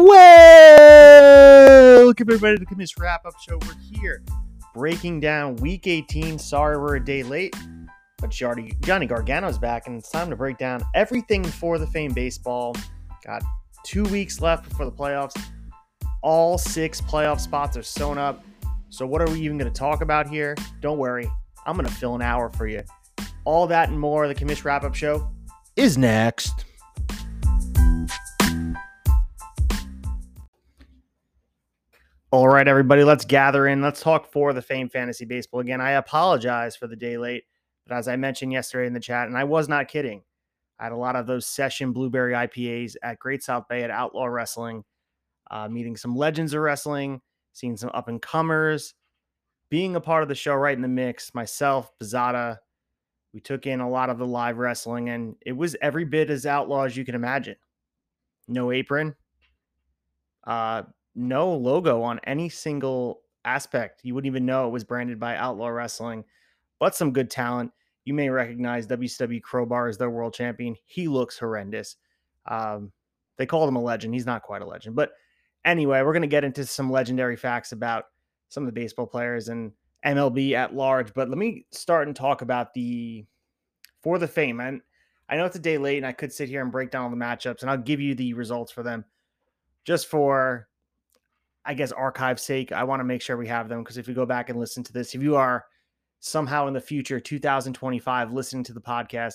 Welcome everybody to the Commiss Wrap Up Show. We're here breaking down Week 18. Sorry we're a day late, but Johnny, Gargano's back, and it's time to break down everything for the Fame Baseball. Got two weeks left before the playoffs. All six playoff spots are sewn up. So what are we even going to talk about here? Don't worry, I'm going to fill an hour for you. All that and more. The Commiss Wrap Up Show is next. All right, everybody, let's gather in. Let's talk for the Fame Fantasy Baseball. Again, I apologize for the day late, but as I mentioned yesterday in the chat, and I was not kidding, I had a lot of those session blueberry IPAs at Great South Bay at Outlaw Wrestling, uh, meeting some legends of wrestling, seeing some up and comers, being a part of the show right in the mix. Myself, Posada, we took in a lot of the live wrestling, and it was every bit as outlaw as you can imagine. No apron. Uh, no logo on any single aspect. You wouldn't even know it was branded by Outlaw Wrestling, but some good talent. You may recognize WCW Crowbar as their world champion. He looks horrendous. Um, they called him a legend. He's not quite a legend. But anyway, we're going to get into some legendary facts about some of the baseball players and MLB at large. But let me start and talk about the for the fame. And I know it's a day late and I could sit here and break down all the matchups and I'll give you the results for them just for I guess, archive sake, I want to make sure we have them because if you go back and listen to this, if you are somehow in the future, 2025, listening to the podcast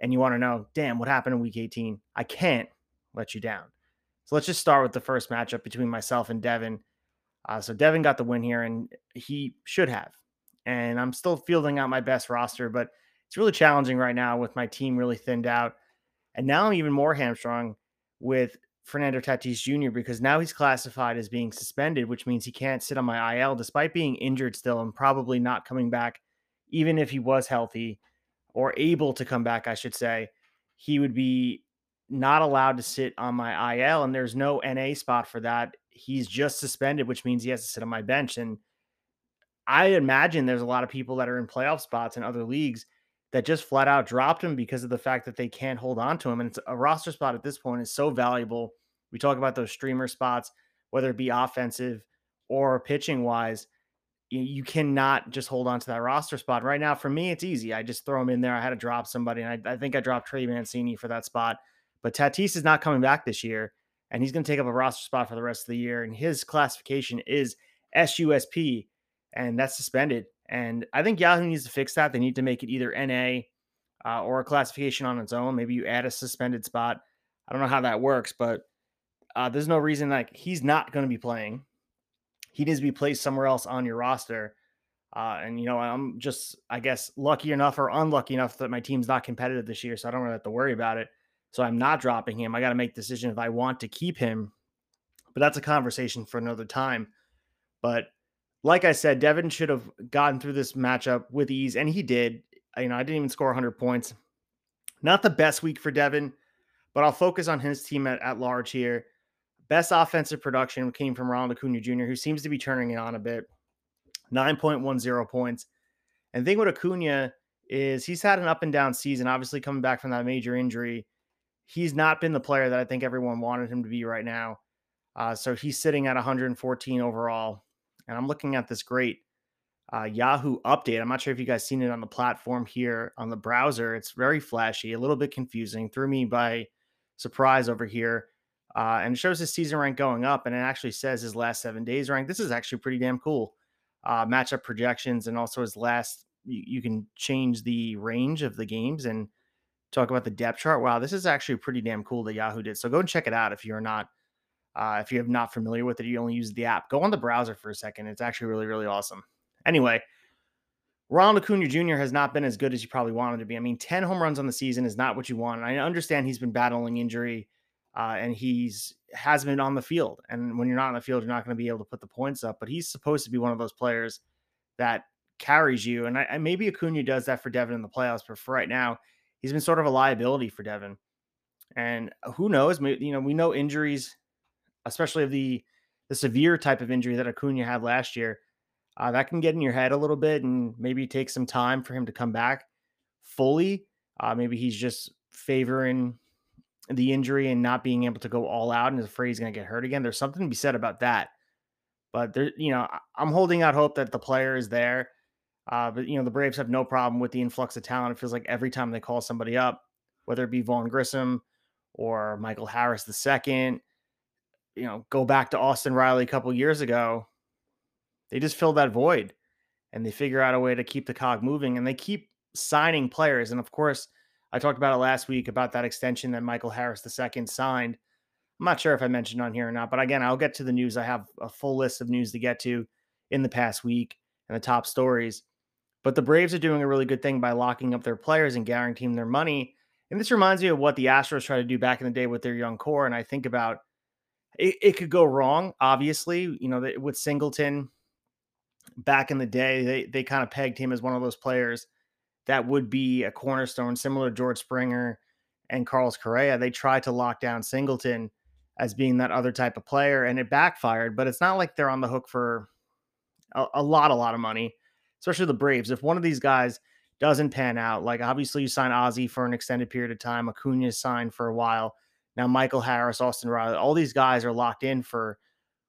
and you want to know, damn, what happened in week 18, I can't let you down. So let's just start with the first matchup between myself and Devin. Uh, so Devin got the win here, and he should have. And I'm still fielding out my best roster, but it's really challenging right now with my team really thinned out. And now I'm even more hamstrung with Fernando Tatis Jr. because now he's classified as being suspended, which means he can't sit on my IL despite being injured still and probably not coming back, even if he was healthy or able to come back, I should say. He would be not allowed to sit on my IL, and there's no NA spot for that. He's just suspended, which means he has to sit on my bench. And I imagine there's a lot of people that are in playoff spots in other leagues that just flat out dropped him because of the fact that they can't hold on to him. And it's a roster spot at this point is so valuable. We talk about those streamer spots, whether it be offensive or pitching wise. You cannot just hold on to that roster spot. Right now, for me, it's easy. I just throw him in there. I had to drop somebody, and I, I think I dropped Trey Mancini for that spot. But Tatis is not coming back this year, and he's going to take up a roster spot for the rest of the year. And his classification is SUSP, and that's suspended. And I think Yahoo needs to fix that. They need to make it either NA uh, or a classification on its own. Maybe you add a suspended spot. I don't know how that works, but uh, there's no reason like he's not going to be playing. He needs to be placed somewhere else on your roster. Uh, and you know, I'm just, I guess, lucky enough or unlucky enough that my team's not competitive this year, so I don't really have to worry about it. So I'm not dropping him. I got to make decision if I want to keep him. But that's a conversation for another time. But like I said, Devin should have gotten through this matchup with ease, and he did. You know, I didn't even score 100 points. Not the best week for Devin, but I'll focus on his team at, at large here. Best offensive production came from Ronald Acuna Jr., who seems to be turning it on a bit. 9.10 points. And the thing with Acuna is he's had an up and down season, obviously coming back from that major injury. He's not been the player that I think everyone wanted him to be right now. Uh, so he's sitting at 114 overall and I'm looking at this great uh, Yahoo update. I'm not sure if you guys seen it on the platform here on the browser. It's very flashy, a little bit confusing, threw me by surprise over here. Uh, and it shows his season rank going up, and it actually says his last seven days rank. This is actually pretty damn cool. Uh, matchup projections and also his last. You, you can change the range of the games and talk about the depth chart. Wow, this is actually pretty damn cool that Yahoo did. So go and check it out if you're not uh, if you're not familiar with it, you only use the app. Go on the browser for a second. It's actually really, really awesome. Anyway, Ronald Acuna Jr. has not been as good as you probably wanted to be. I mean, 10 home runs on the season is not what you want. And I understand he's been battling injury uh, and he's has been on the field. And when you're not on the field, you're not going to be able to put the points up. But he's supposed to be one of those players that carries you. And I, maybe Acuna does that for Devin in the playoffs. But for right now, he's been sort of a liability for Devin. And who knows? You know, we know injuries especially of the the severe type of injury that Acuna had last year, uh, that can get in your head a little bit and maybe take some time for him to come back fully. Uh, maybe he's just favoring the injury and not being able to go all out and is afraid he's going to get hurt again. There's something to be said about that. But there, you know, I'm holding out hope that the player is there. Uh, but you know, the Braves have no problem with the influx of talent. It feels like every time they call somebody up, whether it be Vaughn Grissom or Michael Harris the second, you know, go back to Austin Riley a couple years ago, they just fill that void and they figure out a way to keep the cog moving and they keep signing players. And of course, I talked about it last week about that extension that Michael Harris II signed. I'm not sure if I mentioned on here or not, but again, I'll get to the news. I have a full list of news to get to in the past week and the top stories. But the Braves are doing a really good thing by locking up their players and guaranteeing their money. And this reminds me of what the Astros tried to do back in the day with their young core. And I think about it, it could go wrong, obviously. You know, with Singleton back in the day, they, they kind of pegged him as one of those players that would be a cornerstone, similar to George Springer and Carlos Correa. They tried to lock down Singleton as being that other type of player, and it backfired. But it's not like they're on the hook for a, a lot, a lot of money, especially the Braves. If one of these guys doesn't pan out, like obviously you sign Ozzy for an extended period of time, Acuna signed for a while. Now Michael Harris, Austin Riley, all these guys are locked in for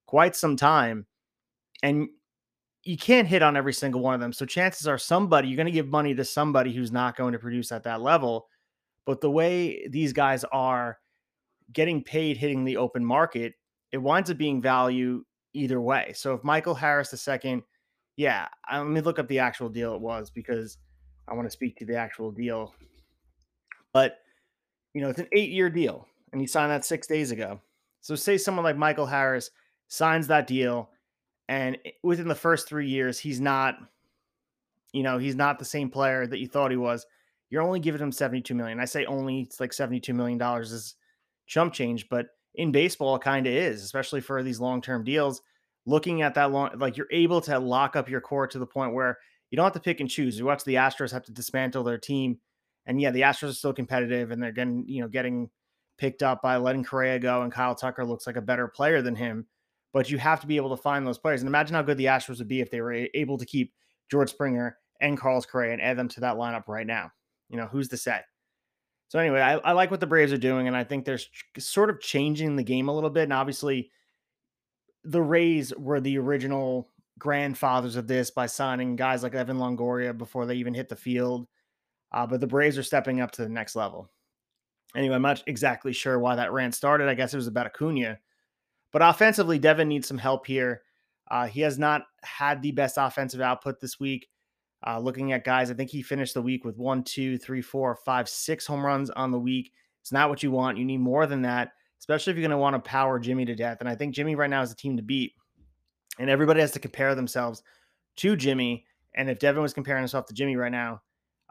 quite some time. And you can't hit on every single one of them. So chances are somebody you're going to give money to somebody who's not going to produce at that level. But the way these guys are getting paid hitting the open market, it winds up being value either way. So if Michael Harris second, yeah, let me look up the actual deal it was because I want to speak to the actual deal. But you know, it's an eight-year deal, and he signed that six days ago. So say someone like Michael Harris signs that deal and within the first three years, he's not, you know, he's not the same player that you thought he was. You're only giving him 72 million. I say only, it's like 72 million dollars is chump change, but in baseball, it kind of is, especially for these long term deals. Looking at that long, like you're able to lock up your core to the point where you don't have to pick and choose. You watch the Astros have to dismantle their team, and yeah, the Astros are still competitive, and they're getting, you know, getting picked up by letting Correa go, and Kyle Tucker looks like a better player than him but you have to be able to find those players. And imagine how good the Astros would be if they were able to keep George Springer and Carlos Correa and add them to that lineup right now. You know, who's to say? So anyway, I, I like what the Braves are doing, and I think they're sort of changing the game a little bit. And obviously, the Rays were the original grandfathers of this by signing guys like Evan Longoria before they even hit the field. Uh, but the Braves are stepping up to the next level. Anyway, I'm not exactly sure why that rant started. I guess it was about Acuna but offensively, Devin needs some help here. Uh, he has not had the best offensive output this week. Uh, looking at guys, I think he finished the week with one, two, three, four, five, six home runs on the week. It's not what you want. You need more than that, especially if you're going to want to power Jimmy to death. And I think Jimmy right now is a team to beat. And everybody has to compare themselves to Jimmy. And if Devin was comparing himself to Jimmy right now,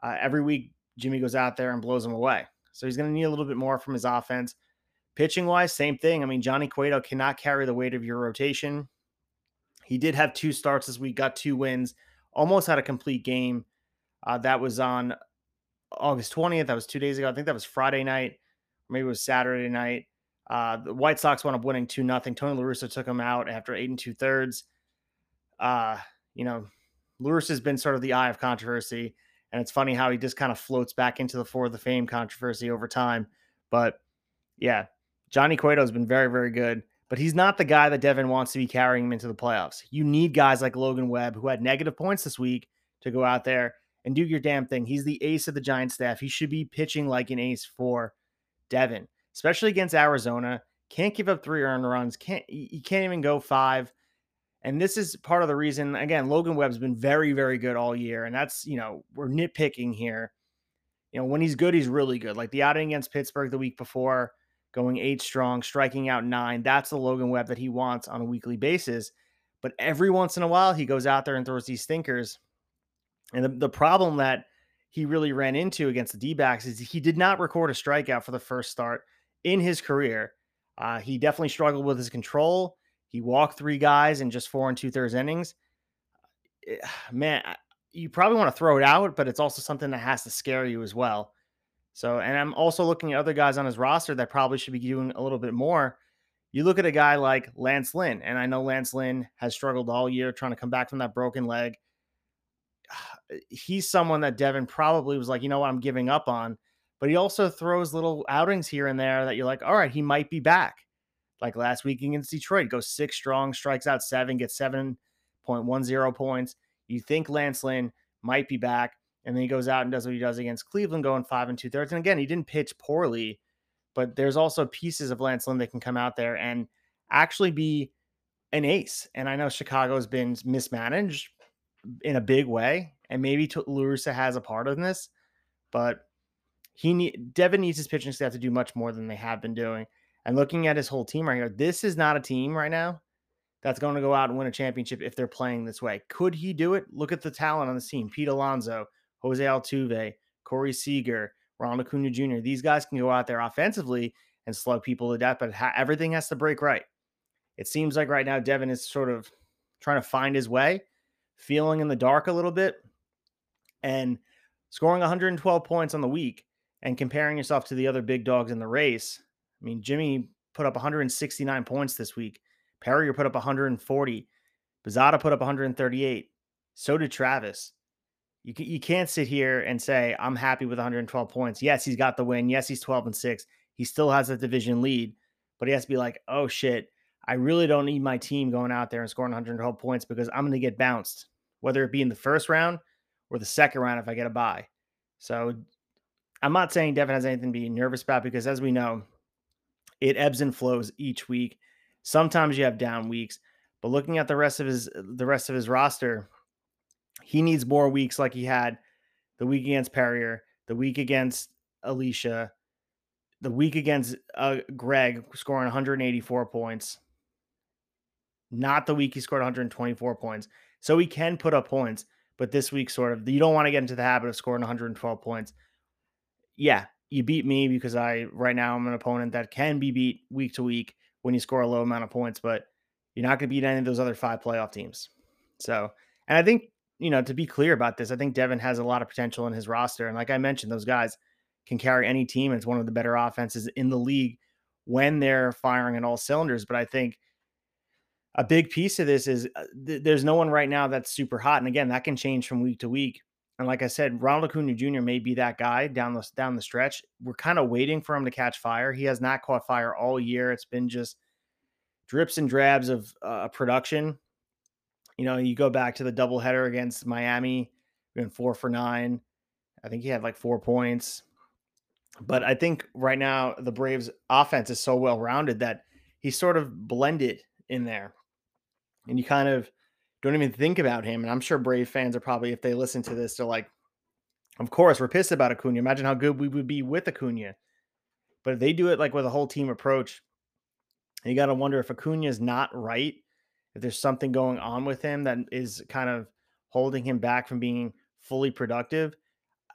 uh, every week Jimmy goes out there and blows him away. So he's going to need a little bit more from his offense. Pitching wise, same thing. I mean, Johnny Cueto cannot carry the weight of your rotation. He did have two starts this week, got two wins, almost had a complete game. Uh, that was on August 20th. That was two days ago. I think that was Friday night, maybe it was Saturday night. Uh, the White Sox wound up winning 2 nothing. Tony LaRussa took him out after eight and two thirds. Uh, you know, LaRussa has been sort of the eye of controversy. And it's funny how he just kind of floats back into the for the fame controversy over time. But yeah, Johnny Cueto has been very, very good, but he's not the guy that Devin wants to be carrying him into the playoffs. You need guys like Logan Webb, who had negative points this week, to go out there and do your damn thing. He's the ace of the Giant staff. He should be pitching like an ace for Devin, especially against Arizona. Can't give up three earned runs. Can't you can't even go five. And this is part of the reason. Again, Logan Webb's been very, very good all year, and that's you know we're nitpicking here. You know when he's good, he's really good. Like the outing against Pittsburgh the week before, going eight strong, striking out nine. That's the Logan Webb that he wants on a weekly basis. But every once in a while, he goes out there and throws these stinkers. And the, the problem that he really ran into against the D backs is he did not record a strikeout for the first start in his career. Uh, he definitely struggled with his control. He walked three guys in just four and two thirds innings. Eh, man, you probably want to throw it out, but it's also something that has to scare you as well. So, and I'm also looking at other guys on his roster that probably should be doing a little bit more. You look at a guy like Lance Lynn, and I know Lance Lynn has struggled all year trying to come back from that broken leg. He's someone that Devin probably was like, you know what, I'm giving up on. but he also throws little outings here and there that you're like, all right, he might be back. Like last week against Detroit, goes six strong, strikes out seven, gets 7.10 points. You think Lance Lynn might be back, and then he goes out and does what he does against Cleveland, going five and two thirds. And again, he didn't pitch poorly, but there's also pieces of Lance Lynn that can come out there and actually be an ace. And I know Chicago has been mismanaged in a big way, and maybe La Russa has a part of this, but he need Devin needs his pitching staff to do much more than they have been doing. And looking at his whole team right here, this is not a team right now that's going to go out and win a championship if they're playing this way. Could he do it? Look at the talent on the team: Pete Alonso, Jose Altuve, Corey Seager, Ronald Acuna Jr. These guys can go out there offensively and slug people to death, but ha- everything has to break right. It seems like right now Devin is sort of trying to find his way, feeling in the dark a little bit, and scoring 112 points on the week and comparing yourself to the other big dogs in the race. I mean, Jimmy put up 169 points this week. Perrier put up 140. Posada put up 138. So did Travis. You, you can't sit here and say, I'm happy with 112 points. Yes, he's got the win. Yes, he's 12 and 6. He still has a division lead, but he has to be like, oh shit, I really don't need my team going out there and scoring 112 points because I'm going to get bounced, whether it be in the first round or the second round if I get a bye. So I'm not saying Devin has anything to be nervous about because, as we know, it ebbs and flows each week. Sometimes you have down weeks, but looking at the rest of his the rest of his roster, he needs more weeks like he had the week against Perrier, the week against Alicia, the week against uh, Greg scoring 184 points. Not the week he scored 124 points. So he can put up points, but this week sort of you don't want to get into the habit of scoring 112 points yeah, you beat me because I right now I'm an opponent that can be beat week to week when you score a low amount of points, but you're not going to beat any of those other five playoff teams. So, and I think, you know, to be clear about this, I think Devin has a lot of potential in his roster. And like I mentioned, those guys can carry any team. It's one of the better offenses in the league when they're firing on all cylinders. But I think a big piece of this is uh, th- there's no one right now that's super hot. And again, that can change from week to week. And like I said, Ronald Acuna Jr. may be that guy down the down the stretch. We're kind of waiting for him to catch fire. He has not caught fire all year. It's been just drips and drabs of uh, production. You know, you go back to the doubleheader against Miami, went four for nine. I think he had like four points. But I think right now the Braves offense is so well rounded that he's sort of blended in there. And you kind of don't even think about him. And I'm sure Brave fans are probably, if they listen to this, they're like, of course, we're pissed about Acuna. Imagine how good we would be with Acuna. But if they do it like with a whole team approach, you got to wonder if Acuna is not right, if there's something going on with him that is kind of holding him back from being fully productive.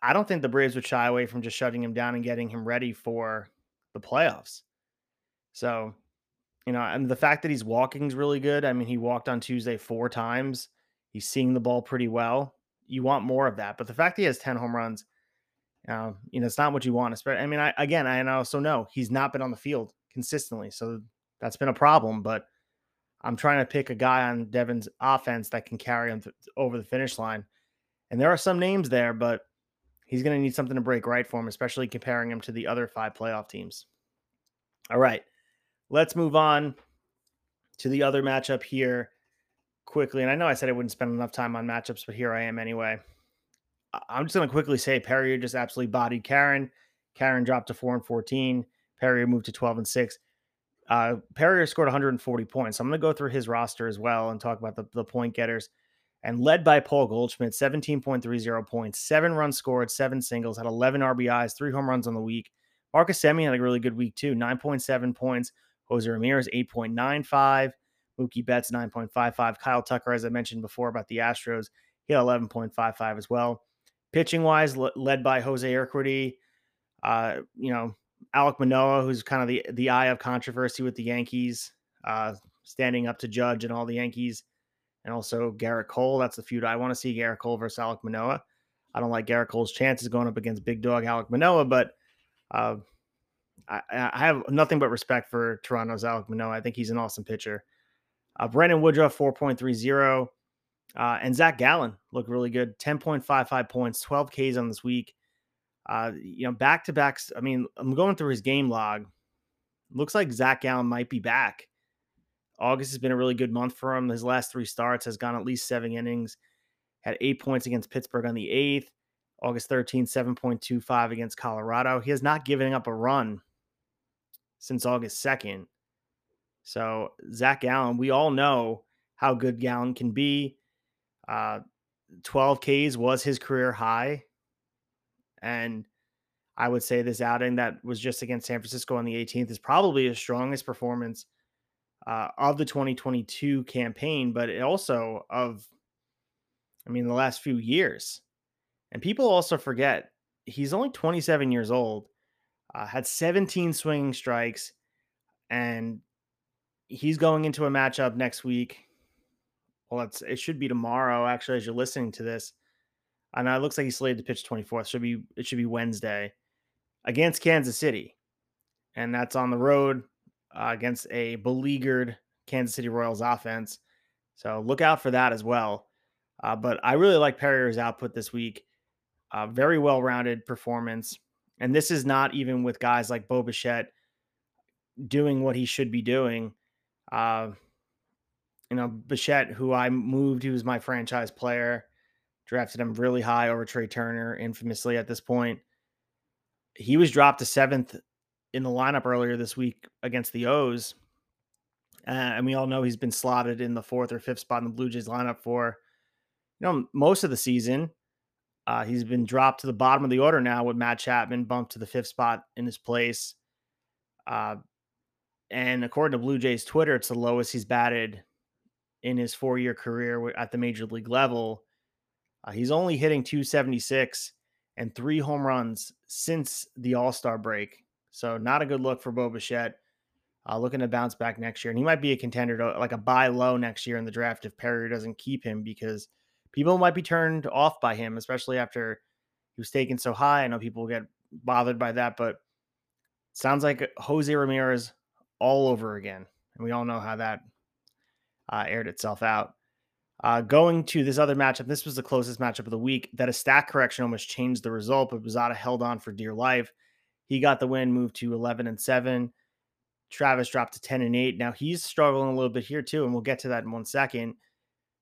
I don't think the Braves would shy away from just shutting him down and getting him ready for the playoffs. So you know, and the fact that he's walking is really good. I mean, he walked on Tuesday four times. He's seeing the ball pretty well. You want more of that, but the fact that he has ten home runs, uh, you know, it's not what you want. Especially, I mean, I again, I also know he's not been on the field consistently, so that's been a problem. But I'm trying to pick a guy on Devin's offense that can carry him th- over the finish line, and there are some names there, but he's going to need something to break right for him, especially comparing him to the other five playoff teams. All right. Let's move on to the other matchup here quickly. And I know I said I wouldn't spend enough time on matchups, but here I am anyway. I'm just going to quickly say Perrier just absolutely bodied Karen. Karen dropped to 4 and 14. Perrier moved to 12 and 6. Uh, Perrier scored 140 points. I'm going to go through his roster as well and talk about the, the point getters. And led by Paul Goldschmidt, 17.30 points, seven runs scored, seven singles, had 11 RBIs, three home runs on the week. Marcus Semien had a really good week too, 9.7 points, Jose Ramirez, 8.95. Mookie Betts, 9.55. Kyle Tucker, as I mentioned before about the Astros, he had 11.55 as well. Pitching wise, led by Jose Urquidy, uh, you know, Alek Manoah, who's kind of the, the eye of controversy with the Yankees, uh, standing up to Judge and all the Yankees, and also Gerrit Cole. That's the feud I want to see Gerrit Cole versus Alek Manoah. I don't like Gerrit Cole's chances going up against big dog Alek Manoah, but uh, I, I, have nothing but respect for Toronto's Alek Manoah. I think he's an awesome pitcher. Uh, Brandon Woodruff, 4.30. Uh, and Zach Gallen looked really good. 10.55 points, 12 Ks on this week. Uh, you know, back to backs. I mean, I'm going through his game log. Looks like Zach Gallen might be back. August has been a really good month for him. His last three starts has gone at least seven innings. Had eight points against Pittsburgh on the eighth. August 13, 7.25 against Colorado. He has not given up a run since August 2nd. So Zach Gallen, we all know how good Gallen can be. Uh, 12 Ks was his career high. And I would say this outing that was just against San Francisco on the 18th is probably his strongest performance uh, of the 2022 campaign, but it also of, I mean, the last few years. And people also forget he's only 27 years old, uh, had 17 swinging strikes, and he's going into a matchup next week. Well, it's it should be tomorrow, actually, as you're listening to this. Know it looks like he's slated to pitch 24th. Should be it should be Wednesday against Kansas City, and that's on the road uh, against a beleaguered Kansas City Royals offense. So look out for that as well. Uh, but I really like Perrier's output this week. Uh, very well rounded performance. And this is not even with guys like Bo Bichette doing what he should be doing. Uh, you know, Bichette, who I moved, he was my franchise player, drafted him really high over Trea Turner, infamously at this point. He was dropped to seventh in the lineup earlier this week against the O's. Uh, and we all know he's been slotted in the fourth or fifth spot in the Blue Jays lineup for, you know, most of the season. Uh, he's been dropped to the bottom of the order now with Matt Chapman bumped to the fifth spot in his place. Uh, and according to Blue Jays Twitter, it's the lowest he's batted in his four year career at the major league level. Uh, he's only hitting 276 and three home runs since the All Star break. So, not a good look for Bo Bichette. Uh, looking to bounce back next year. And he might be a contender to like a buy low next year in the draft if Perry doesn't keep him because people might be turned off by him, especially after he was taken so high. I know people get bothered by that, but sounds like Jose Ramirez all over again. And we all know how that uh, aired itself out. Uh, going to this other matchup, this was the closest matchup of the week that a stat correction almost changed the result, but Posada held on for dear life. He got the win, moved to 11 and 7. Travis dropped to 10 and 8. Now he's struggling a little bit here too, and we'll get to that in one second.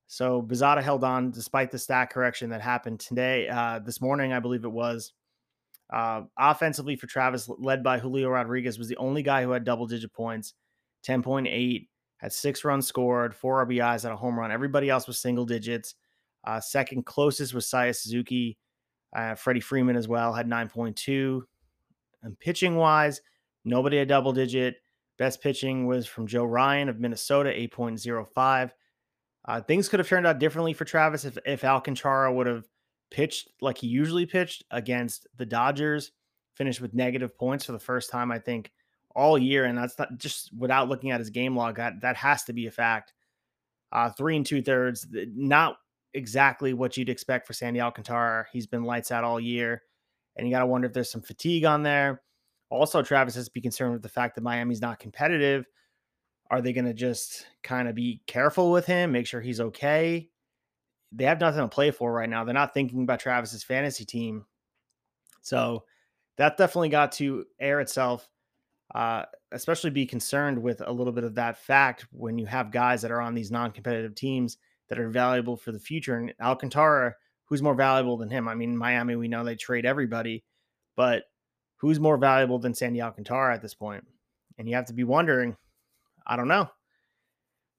So Posada held on despite the stat correction that happened today, uh, this morning, I believe it was. Uh, offensively for Travis, led by Julio Rodriguez, was the only guy who had double digit points 10.8, had six runs scored, four RBIs, had a home run. Everybody else was single digits. Uh, second closest was Seiya Suzuki. Uh, Freddie Freeman as well had 9.2. And pitching wise, nobody had double digit. Best pitching was from Joe Ryan of Minnesota, 8.05. Uh, things could have turned out differently for Travis if, if Alcantara would have pitched like he usually pitched against the Dodgers, finished with negative points for the first time, I think, all year. And that's not just without looking at his game log, that, that has to be a fact. Uh, three and two thirds, not exactly what you'd expect for Sandy Alcantara. He's been lights out all year. And you got to wonder if there's some fatigue on there. Also, Travis has to be concerned with the fact that Miami's not competitive. Are they going to just kind of be careful with him, make sure he's okay? They have nothing to play for right now. They're not thinking about Travis's fantasy team. So that definitely got to air itself, uh, especially be concerned with a little bit of that fact when you have guys that are on these non competitive teams that are valuable for the future. And Alcantara, who's more valuable than him? I mean, Miami, we know they trade everybody, but who's more valuable than Sandy Alcantara at this point? And you have to be wondering I don't know.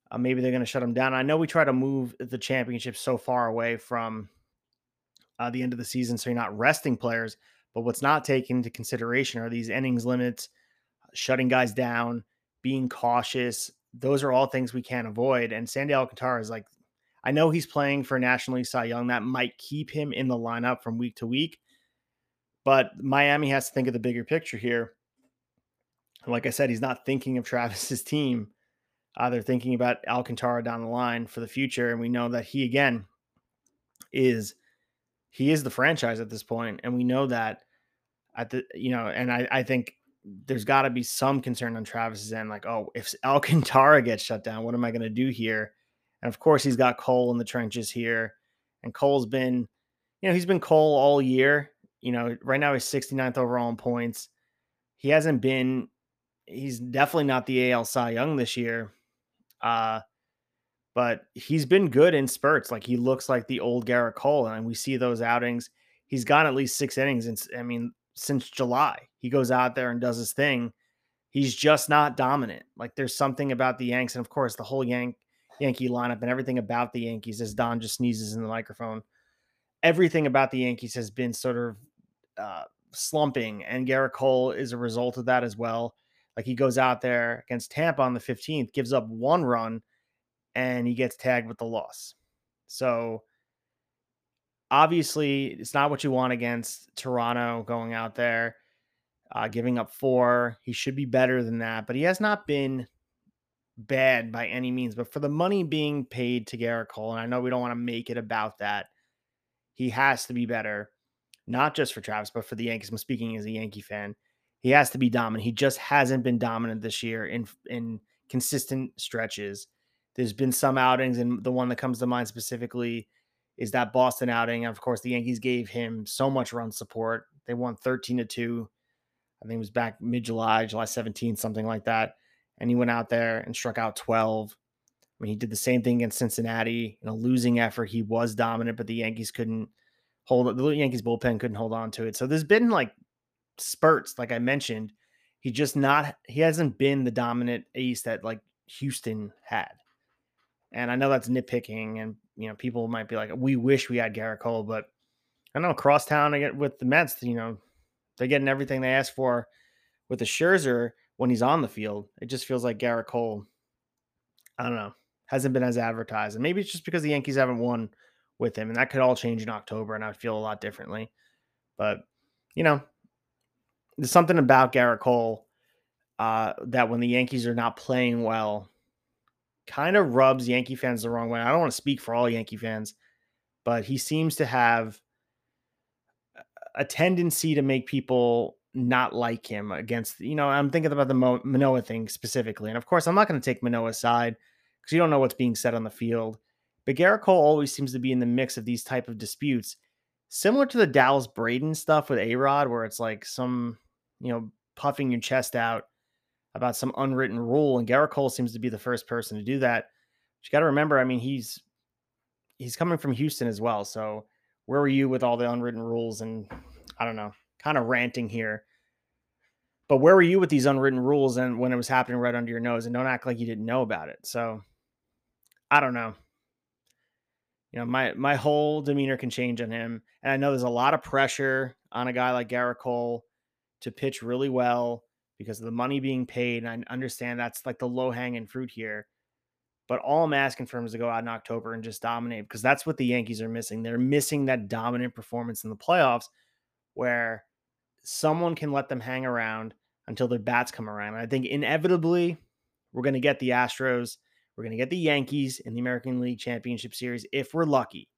Uh, maybe they're going to shut him down. I know we try to move the championship so far away from uh, the end of the season, so you're not resting players. But what's not taken into consideration are these innings limits, shutting guys down, being cautious. Those are all things we can't avoid. And Sandy Alcantara is like, I know he's playing for National League Cy Young. That might keep him in the lineup from week to week. But Miami has to think of the bigger picture here like I said, he's not thinking of Travis's team. Uh, they're thinking about Alcantara down the line for the future, and we know that he again is he is the franchise at this point, and we know that at the you know, and I I think there's got to be some concern on Travis's end, like oh, if Alcantara gets shut down, what am I going to do here? And of course, he's got Cole in the trenches here, and Cole's been, you know, he's been Cole all year. You know, right now he's 69th overall in points. He hasn't been, he's definitely not the AL Cy Young this year. Uh, but he's been good in spurts. Like he looks like the old Gerrit Cole, and we see those outings. He's gone at least six innings, and I mean, since July, he goes out there and does his thing. He's just not dominant. Like there's something about the Yanks, and of course, the whole Yank Yankee lineup and everything about the Yankees. As Don just sneezes in the microphone, everything about the Yankees has been sort of uh, slumping, and Gerrit Cole is a result of that as well. Like he goes out there against Tampa on the 15th, gives up one run, and he gets tagged with the loss. So obviously, it's not what you want against Toronto going out there, uh, giving up four. He should be better than that, but he has not been bad by any means. But for the money being paid to Gerrit Cole, and I know we don't want to make it about that, he has to be better, not just for Travis, but for the Yankees. I'm speaking as a Yankee fan. He has to be dominant. He just hasn't been dominant this year in in consistent stretches. There's been some outings, and the one that comes to mind specifically is that Boston outing. Of course, the Yankees gave him so much run support. They won 13 to 2. I think it was back mid July, July 17th, something like that. And he went out there and struck out 12. I mean, he did the same thing against Cincinnati in a losing effort. He was dominant, but the Yankees couldn't hold it. The Yankees bullpen couldn't hold on to it. So there's been like spurts, like I mentioned. He just not he hasn't been the dominant ace that like Houston had. And I know that's nitpicking, and you know people might be like, "We wish we had Gerrit Cole," but I know crosstown with the Mets. You know, they're getting everything they asked for with the Scherzer when he's on the field. It just feels like Gerrit Cole. I don't know, hasn't been as advertised, and maybe it's just because the Yankees haven't won with him, and that could all change in October, and I'd feel a lot differently. But you know, there's something about Gerrit Cole uh, that when the Yankees are not playing well, kind of rubs Yankee fans the wrong way. I don't want to speak for all Yankee fans, but he seems to have a tendency to make people not like him against, you know, I'm thinking about the Mo- Manoah thing specifically. And of course, I'm not going to take Manoah's side because you don't know what's being said on the field. But Gerrit Cole always seems to be in the mix of these type of disputes, similar to the Dallas Braden stuff with A Rod, where it's like some, you know, puffing your chest out about some unwritten rule, and Gerrit Cole seems to be the first person to do that. But you got to remember, I mean, he's he's coming from Houston as well. So where were you with all the unwritten rules and I don't know, kind of ranting here. But where were you with these unwritten rules and when it was happening right under your nose? And don't act like you didn't know about it. So I don't know. You know, my my whole demeanor can change on him. And I know there's a lot of pressure on a guy like Gerrit Cole to pitch really well because of the money being paid. And I understand that's like the low hanging fruit here. But all I'm asking for him is to go out in October and just dominate because that's what the Yankees are missing. They're missing that dominant performance in the playoffs where someone can let them hang around until their bats come around. And I think inevitably we're going to get the Astros, we're going to get the Yankees in the American League Championship Series if we're lucky.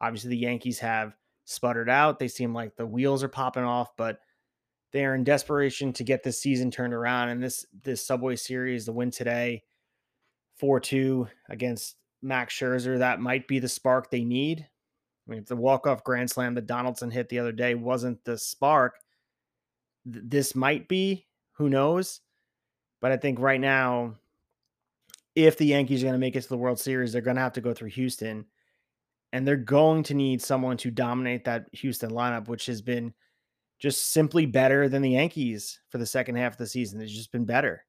Obviously, the Yankees have sputtered out. They seem like the wheels are popping off, but they are in desperation to get this season turned around. And this this Subway Series, the win today, four two against Max Scherzer, that might be the spark they need. I mean, if the walk off grand slam that Donaldson hit the other day wasn't the spark, th- this might be. Who knows? But I think right now, if the Yankees are going to make it to the World Series, they're going to have to go through Houston. And they're going to need someone to dominate that Houston lineup, which has been just simply better than the Yankees for the second half of the season. It's just been better.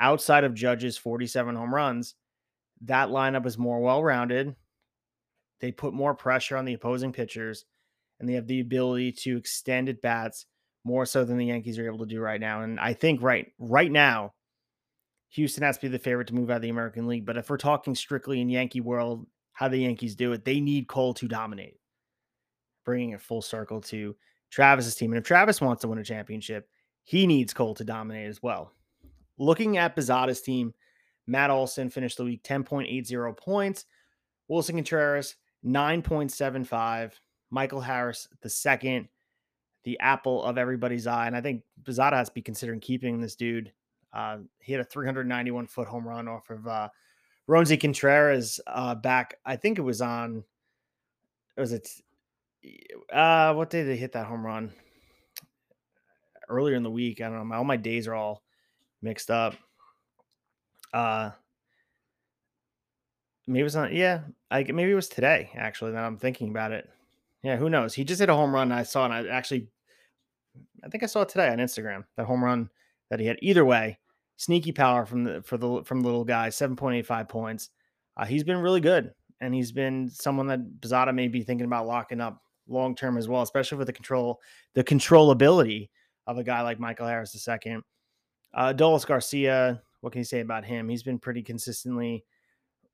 Outside of Judge's 47 home runs, that lineup is more well rounded. They put more pressure on the opposing pitchers, and they have the ability to extend at bats more so than the Yankees are able to do right now. And I think right right now, Houston has to be the favorite to move out of the American League. But if we're talking strictly in Yankee world, how the Yankees do it, they need Cole to dominate. Bringing it full circle to Travis's team. And if Travis wants to win a championship, he needs Cole to dominate as well. Looking at Posada's team, Matt Olson finished the week 10.80 points. Willson Contreras, 9.75. Michael Harris, the second, the apple of everybody's eye. And I think Pizzada has to be considering keeping this dude. Uh, he had a 391 foot home run off of uh, Roansy Contreras uh, back. I think it was on, was it Uh, what day did they hit that home run? Earlier in the week. I don't know. All my days are all mixed up. Uh, maybe it's not. Yeah, I maybe it was today. Actually, that I'm thinking about it. Yeah, who knows? He just hit a home run. I saw, and I actually, I think I saw it today on Instagram. That home run that he had. Either way, sneaky power from the for the from the little guy. Seven point eight five points. Uh, he's been really good, and he's been someone that Posada may be thinking about locking up long term as well, especially with the control, the controllability of a guy like Michael Harris II. Uh, Garcia, what can you say about him? He's been pretty consistently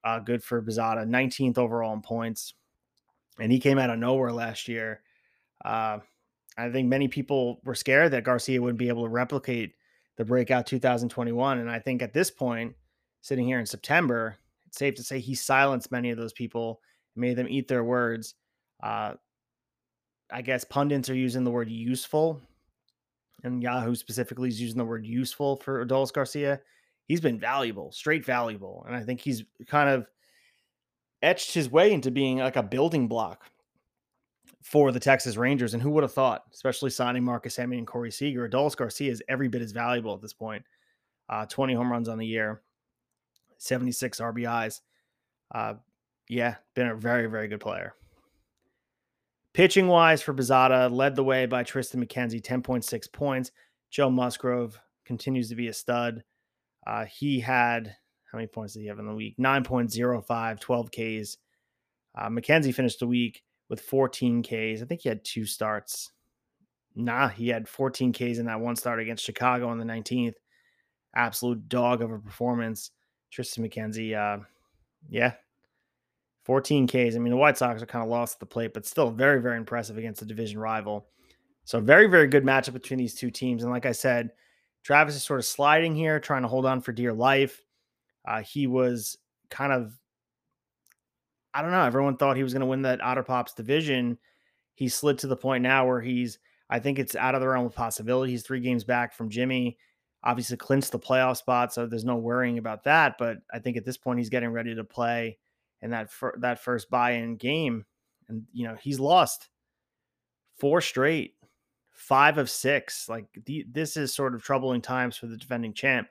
uh, good for Posada, 19th overall in points, and he came out of nowhere last year. Uh, I think many people were scared that Garcia wouldn't be able to replicate the breakout 2021, and I think at this point, sitting here in September, it's safe to say he silenced many of those people, made them eat their words. Uh, I guess pundits are using the word useful, and Yahoo specifically is using the word useful for Adolis Garcia. He's been valuable, straight valuable. And I think he's kind of etched his way into being like a building block for the Texas Rangers. And who would have thought, especially signing Marcus Semien and Corey Seager, Adolis Garcia is every bit as valuable at this point. Uh, 20 home runs on the year, 76 RBIs. Uh, yeah, been a very, very good player. Pitching wise for Posada, led the way by Triston McKenzie, 10.6 points. Joe Musgrove continues to be a stud. Uh, he had, how many points did he have in the week? 9.05, 12 Ks. Uh, McKenzie finished the week with 14 Ks. I think he had two starts. Nah, he had 14 Ks in that one start against Chicago on the 19th. Absolute dog of a performance. Triston McKenzie, uh, yeah, 14 Ks. I mean, the White Sox are kind of lost at the plate, but still very, very impressive against a division rival. So, very, very good matchup between these two teams. And like I said, Travis is sort of sliding here, trying to hold on for dear life. Uh, he was kind of, I don't know, everyone thought he was going to win that Otter Pops division. He slid to the point now where he's, I think it's out of the realm of possibility. He's three games back from Jimmy. Obviously, clinched the playoff spot, so there's no worrying about that. But I think at this point, he's getting ready to play in that fir- that first buy-in game, and you know he's lost four straight, five of six. Like the, this is sort of troubling times for the defending champ,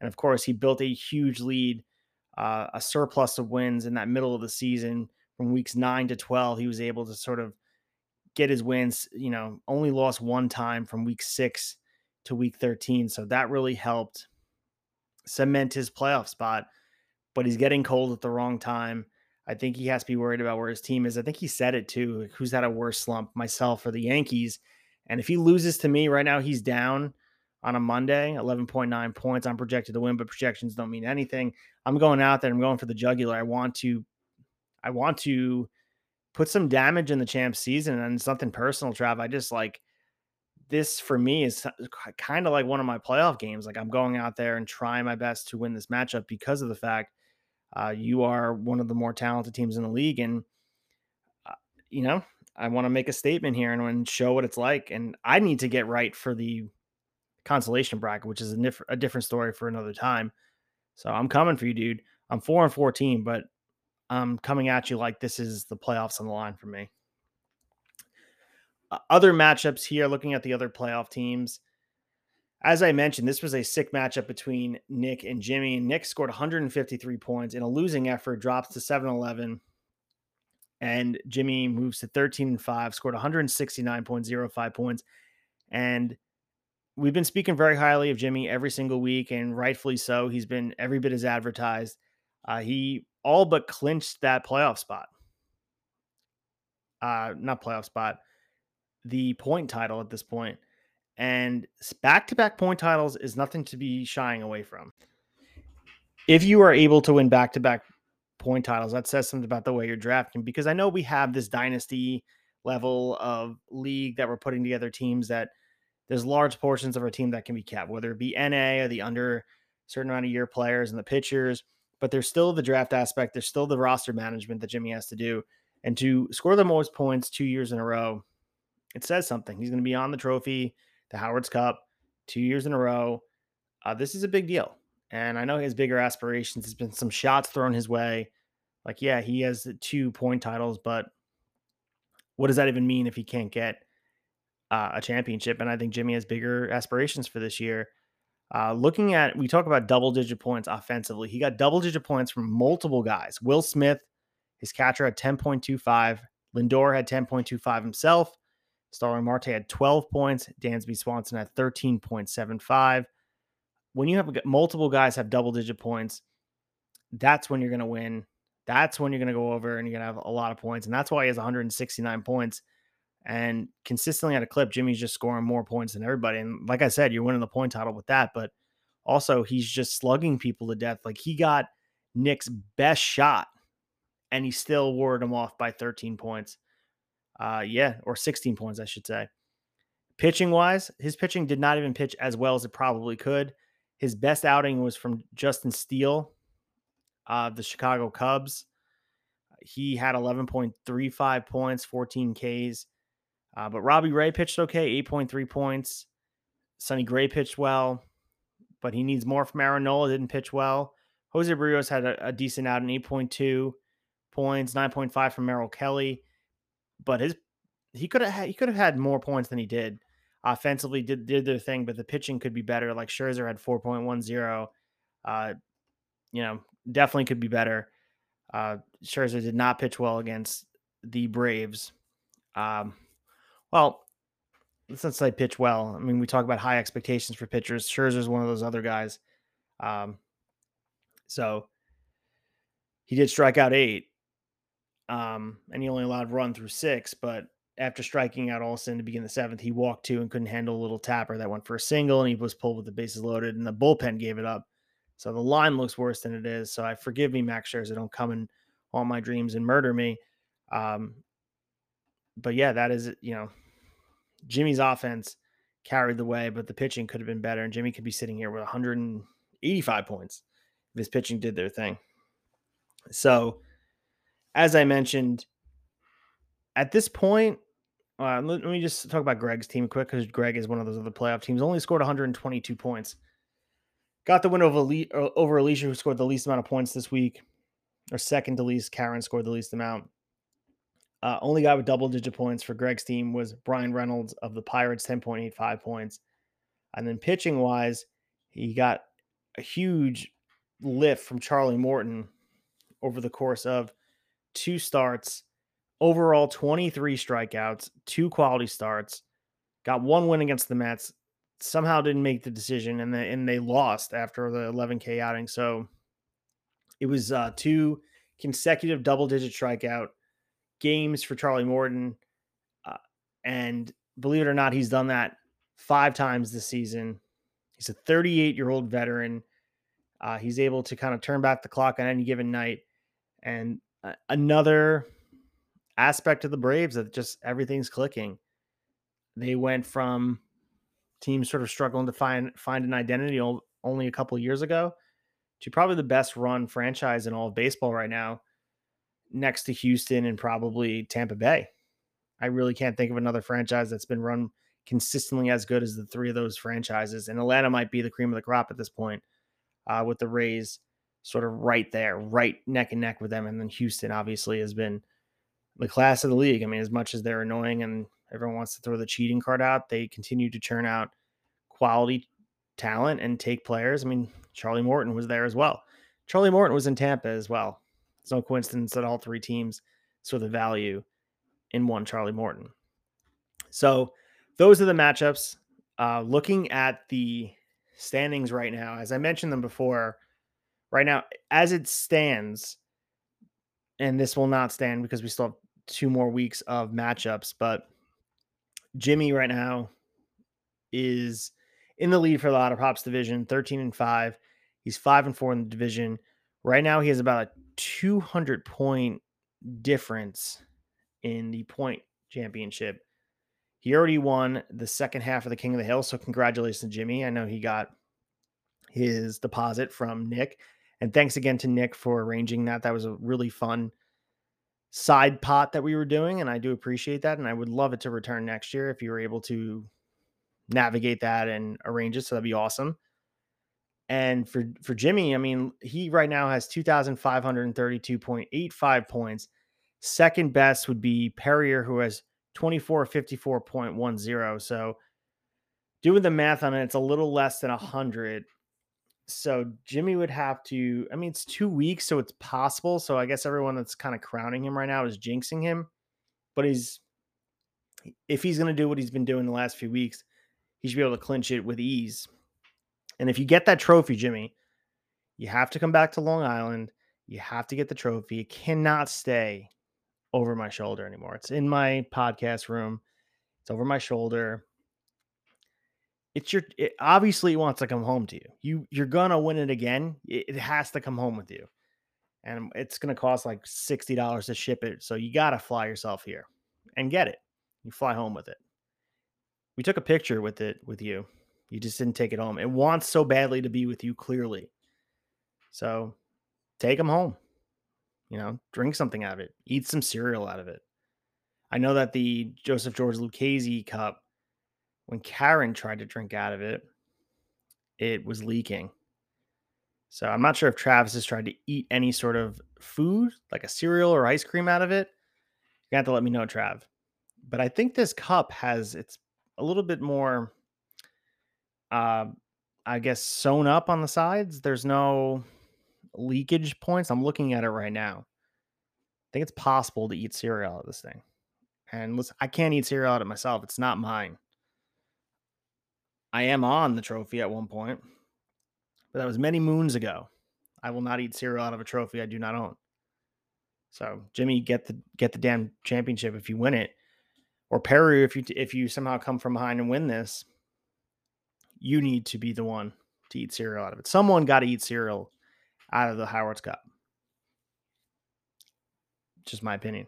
and of course he built a huge lead, uh, a surplus of wins in that middle of the season from weeks nine to twelve. He was able to sort of get his wins. You know, only lost one time from week six to week thirteen, so that really helped cement his playoff spot but he's getting cold at the wrong time. I think he has to be worried about where his team is. I think he said it too. Who's had a worse slump, myself or the Yankees? And if he loses to me right now, he's down on a Monday, 11.9 points. I'm projected to win, but projections don't mean anything. I'm going out there. I'm going for the jugular. I want to, I want to put some damage in the champ season and something personal, Trav. I just like this for me is kind of like one of my playoff games. Like I'm going out there and trying my best to win this matchup because of the fact uh, you are one of the more talented teams in the league, and uh, you know I want to make a statement here and, and show what it's like. And I need to get right for the consolation bracket, which is a, a different story for another time. So I'm coming for you, dude. I'm four and fourteen, but I'm coming at you like this is the playoffs on the line for me. Uh, other matchups here, looking at the other playoff teams as I mentioned, this was a sick matchup between Nick and Jimmy. Nick scored 153 points in a losing effort, drops to 7 11. And Jimmy moves to 13 and 5, scored 169.05 points. And we've been speaking very highly of Jimmy every single week, and rightfully so. He's been every bit as advertised. Uh, he all but clinched that playoff spot. Uh, not playoff spot, the point title at this point. And back to back point titles is nothing to be shying away from. If you are able to win back to back point titles, that says something about the way you're drafting because I know we have this dynasty level of league that we're putting together teams that there's large portions of our team that can be capped, whether it be NA or the under certain amount of year players and the pitchers, but there's still the draft aspect, there's still the roster management that Jimmy has to do. And to score the most points two years in a row, it says something. He's going to be on the trophy the Howard's Cup two years in a row. Uh, this is a big deal. And I know he has bigger aspirations. There's been some shots thrown his way. Like, yeah, he has two point titles, but what does that even mean if he can't get uh, a championship? And I think Jimmy has bigger aspirations for this year. Uh, looking at, we talk about double digit points offensively. He got double digit points from multiple guys. Will Smith, his catcher, had 10.25. Lindor had 10.25 himself. Starling Marte had 12 points. Dansby Swanson had 13.75. When you have multiple guys have double digit points, that's when you're going to win. That's when you're going to go over and you're going to have a lot of points. And that's why he has 169 points. And consistently at a clip, Jimmy's just scoring more points than everybody. And like I said, you're winning the point title with that. But also, he's just slugging people to death. Like he got Nick's best shot and he still warded him off by 13 points. Uh, yeah, or 16 points, I should say. Pitching wise, his pitching did not even pitch as well as it probably could. His best outing was from Justin Steele of the Chicago Cubs. He had 11.35 points, 14 Ks. Uh, but Robbie Ray pitched okay, 8.3 points. Sonny Gray pitched well, but he needs more from Aaron Nola, didn't pitch well. Jose Berrios had a, a decent outing, 8.2 points, 9.5 from Merrill Kelly. But his he could have he could have had more points than he did. Offensively did did their thing, but the pitching could be better. Like Scherzer had 4.10. Uh, you know, definitely could be better. Uh, Scherzer did not pitch well against the Braves. Um, well, let's not say pitch well. I mean, we talk about high expectations for pitchers. Scherzer is one of those other guys. Um, so he did strike out eight, um, and he only allowed run through six. But after striking out Olson to begin the seventh, he walked two and couldn't handle a little tapper that went for a single, and he was pulled with the bases loaded, and the bullpen gave it up. So the line looks worse than it is. So I forgive me, Max Scherzer. Don't come in all my dreams and murder me. Um, but yeah, that is you know, Jimmy's offense carried the way, but the pitching could have been better, and Jimmy could be sitting here with 185 points if his pitching did their thing. So as I mentioned, at this point, uh, let, me just talk about Greg's team quick because Greg is one of those other playoff teams. Only scored 122 points. Got the win over, uh, over Alicia, who scored the least amount of points this week, or second to least. Karen scored the least amount. Uh, only guy with double digit points for Greg's team was Brian Reynolds of the Pirates, 10.85 points. And then pitching wise, he got a huge lift from Charlie Morton over the course of two starts, overall 23 strikeouts, two quality starts, got one win against the Mets, somehow didn't make the decision and they, and they lost after the 11K outing. So it was uh, two consecutive double digit strikeout games for Charlie Morton. Uh, and believe it or not, he's done that five times this season. He's a 38 year old veteran. Uh, he's able to kind of turn back the clock on any given night. And another aspect of the Braves that just everything's clicking. They went from teams sort of struggling to find find an identity only a couple years ago to probably the best run franchise in all of baseball right now, next to Houston and probably Tampa Bay. I really can't think of another franchise that's been run consistently as good as the three of those franchises. And Atlanta might be the cream of the crop at this point, uh, with the Rays sort of right there, right neck and neck with them. And then Houston obviously has been the class of the league. I mean, as much as they're annoying and everyone wants to throw the cheating card out, they continue to churn out quality talent and take players. I mean, Charlie Morton was there as well. Charlie Morton was in Tampa as well. It's no coincidence that all three teams saw the value in one Charlie Morton. So those are the matchups. Uh, looking at the standings right now, as I mentioned them before, right now, as it stands, and this will not stand because we still have two more weeks of matchups, but Jimmy right now is in the lead for the Otter Pops division, 13 and 5. He's 5 and 4 in the division. Right now, he has about a 200 point difference in the point championship. He already won the second half of the King of the Hill. So, congratulations, to Jimmy. I know he got his deposit from Nick. And thanks again to Nick for arranging that. That was a really fun side pot that we were doing. And I do appreciate that. And I would love it to return next year if you were able to navigate that and arrange it. So that'd be awesome. And for for Jimmy, I mean, he right now has 2,532.85 points. Second best would be Perrier, who has 2454.10. So doing the math on it, it's a little less than 100. So Jimmy would have to, I mean, it's two weeks, so it's possible. So I guess everyone that's kind of crowning him right now is jinxing him. But he's, if he's going to do what he's been doing the last few weeks, he should be able to clinch it with ease. And if you get that trophy, Jimmy, you have to come back to Long Island. You have to get the trophy. It cannot stay over my shoulder anymore. It's in my podcast room. It's over my shoulder. It's your it obviously wants to come home to you. You you're gonna win it again. It, it has to come home with you. And it's gonna cost like $60 to ship it. So you gotta fly yourself here and get it. You fly home with it. We took a picture with it with you. You just didn't take it home. It wants so badly to be with you, clearly. So take them home. You know, drink something out of it, eat some cereal out of it. I know that the Joseph George Lucchese cup, when Karen tried to drink out of it, it was leaking. So I'm not sure if Travis has tried to eat any sort of food, like a cereal or ice cream out of it. You're gonna have to let me know, Trav. But I think this cup has it's a little bit more uh I guess sewn up on the sides. There's no leakage points. I'm looking at it right now. I think it's possible to eat cereal out of this thing. And listen, I can't eat cereal out of myself. It's not mine. I am on the trophy at one point, but that was many moons ago. I will not eat cereal out of a trophy I do not own. So, Jimmy, get the get the damn championship if you win it, or Perry, if you if you somehow come from behind and win this, you need to be the one to eat cereal out of it. Someone got to eat cereal out of the Howard's Cup. Just my opinion.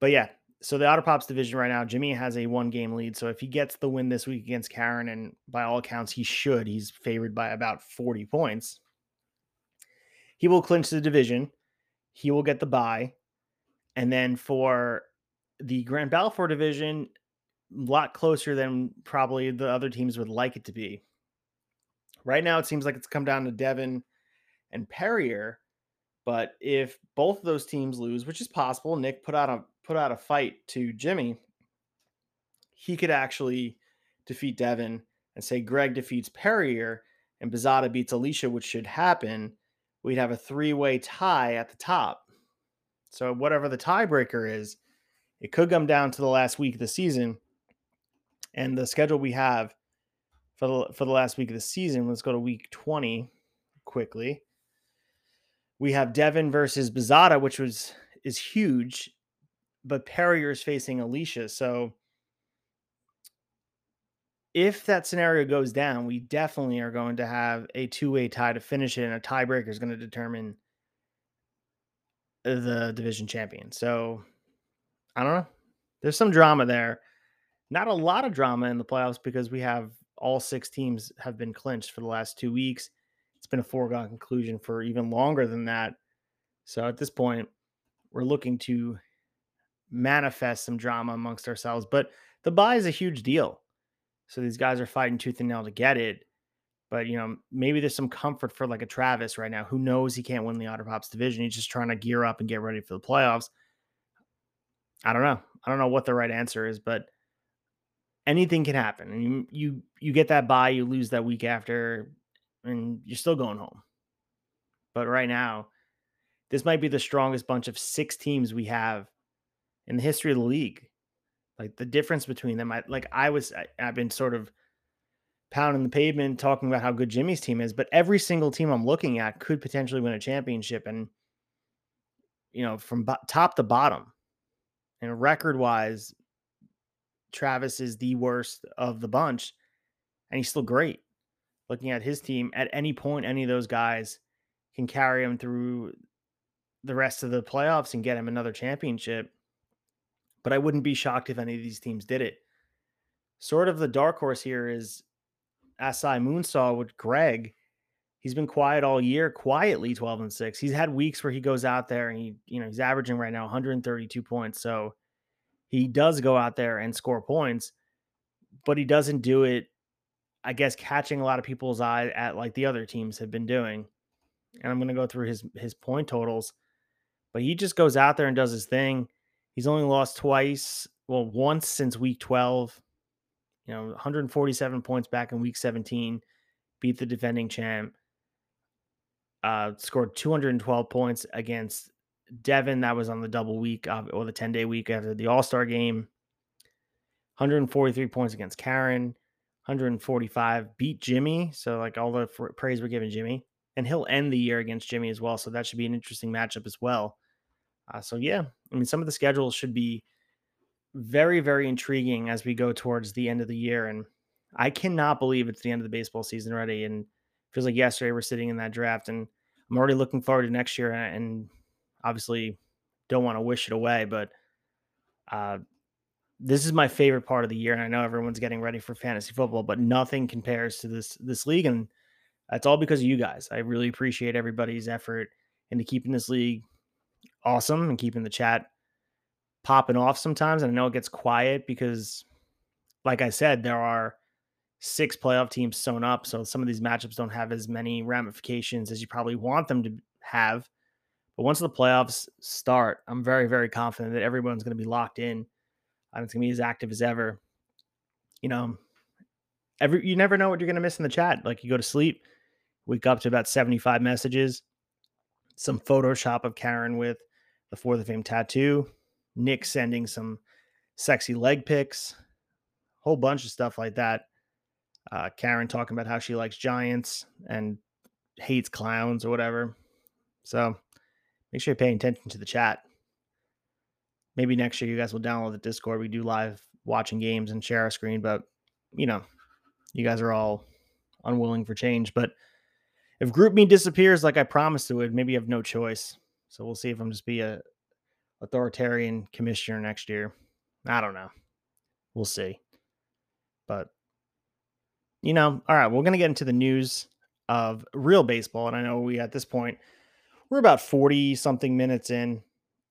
But yeah, so the Otter Pops division right now, Jimmy has a one game lead. So if he gets the win this week against Karen, and by all accounts, he should, he's favored by about 40 points. He will clinch the division. He will get the bye. And then for the Grant Balfour division, a lot closer than probably the other teams would like it to be. Right now, it seems like it's come down to Devin and Perrier. But if both of those teams lose, which is possible, Nick put out a put out a fight to Jimmy, he could actually defeat Devin and say Greg defeats Perrier and Posada beats Alicia, which should happen. We'd have a three-way tie at the top. So whatever the tiebreaker is, it could come down to the last week of the season. And the schedule we have for the for the last week of the season, let's go to week 20 quickly we have Devin versus Posada, which was is huge, but Perrier is facing Alicia. So if that scenario goes down, we definitely are going to have a two-way tie to finish it, and a tiebreaker is going to determine the division champion. So I don't know. There's some drama there. Not a lot of drama in the playoffs because we have all six teams have been clinched for the last two weeks it's been a foregone conclusion for even longer than that. So at this point, we're looking to manifest some drama amongst ourselves. But the buy is a huge deal. So these guys are fighting tooth and nail to get it. But you know, maybe there's some comfort for like a Travis right now who knows he can't win the Otter Pops division. He's just trying to gear up and get ready for the playoffs. I don't know. I don't know what the right answer is, but anything can happen. And you you you get that buy, you lose that week after and you're still going home. But right now, this might be the strongest bunch of six teams we have in the history of the league. Like the difference between them, I like I was I, I've been sort of pounding the pavement talking about how good Jimmy's team is, but every single team I'm looking at could potentially win a championship and you know, from bo- top to bottom. And record wise, Travis is the worst of the bunch and he's still great looking at his team, at any point, any of those guys can carry him through the rest of the playoffs and get him another championship. But I wouldn't be shocked if any of these teams did it. Sort of the dark horse here is Asai Moonsaw with Greg. He's been quiet all year, quietly 12 and 6. He's had weeks where he goes out there and he, you know, he's averaging right now 132 points. So he does go out there and score points, but he doesn't do it I guess catching a lot of people's eye at like the other teams have been doing. And I'm going to go through his his point totals. But he just goes out there and does his thing. He's only lost twice, well, once since week 12. You know, 147 points back in week 17, beat the defending champ. Uh, scored 212 points against Devin. That was on the double week uh, or the 10 day week after the All Star game. 143 points against Karen. 145 beat Jimmy. So like all the praise we're giving Jimmy, and he'll end the year against Jimmy as well. So that should be an interesting matchup as well. Uh, so yeah, I mean some of the schedules should be very very intriguing as we go towards the end of the year, and I cannot believe it's the end of the baseball season already. And feels like yesterday we're sitting in that draft, and I'm already looking forward to next year. And obviously, don't want to wish it away, but uh, this is my favorite part of the year, and I know everyone's getting ready for fantasy football, but nothing compares to this this league, and that's all because of you guys. I really appreciate everybody's effort into keeping this league awesome and keeping the chat popping off sometimes. And I know it gets quiet because, like I said, there are six playoff teams sewn up, so some of these matchups don't have as many ramifications as you probably want them to have. But once the playoffs start, I'm very, very confident that everyone's going to be locked in and it's gonna be as active as ever. You know, every you never know what you're gonna miss in the chat. Like you go to sleep, wake up to about 75 messages, some Photoshop of Karen with the For the Fame tattoo, Nick sending some sexy leg pics, whole bunch of stuff like that. Uh, Karen talking about how she likes giants and hates clowns or whatever. So make sure you're paying attention to the chat maybe next year you guys will download the Discord. We do live watching games and share our screen, but you know, you guys are all unwilling for change. But if GroupMe disappears like I promised it would, maybe you have no choice. So we'll see if I'm just be a authoritarian commissioner next year. I don't know. We'll see. But you know, all right, we're gonna get into the news of real baseball. And I know we at this point we're about 40 something minutes in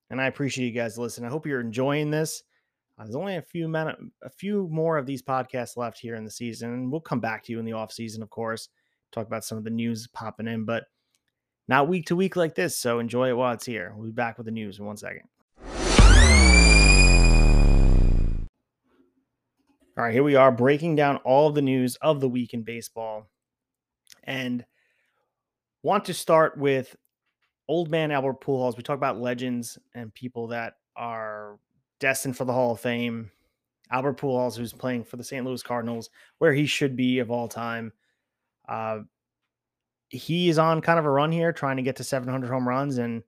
and I appreciate you guys listening. I hope you're enjoying this. Uh, there's only a few minute, a few more of these podcasts left here in the season, we'll come back to you in the off season, of course, talk about some of the news popping in, but not week to week like this. So enjoy it while it's here. We'll be back with the news in one second. All right, here we are breaking down all the news of the week in baseball, and want to start with old man Albert Pujols. We talk about legends and people that are destined for the Hall of Fame. Albert Pujols, who's playing for the St. Louis Cardinals, where he should be of all time. Uh, he is on kind of a run here, trying to get to 700 home runs, and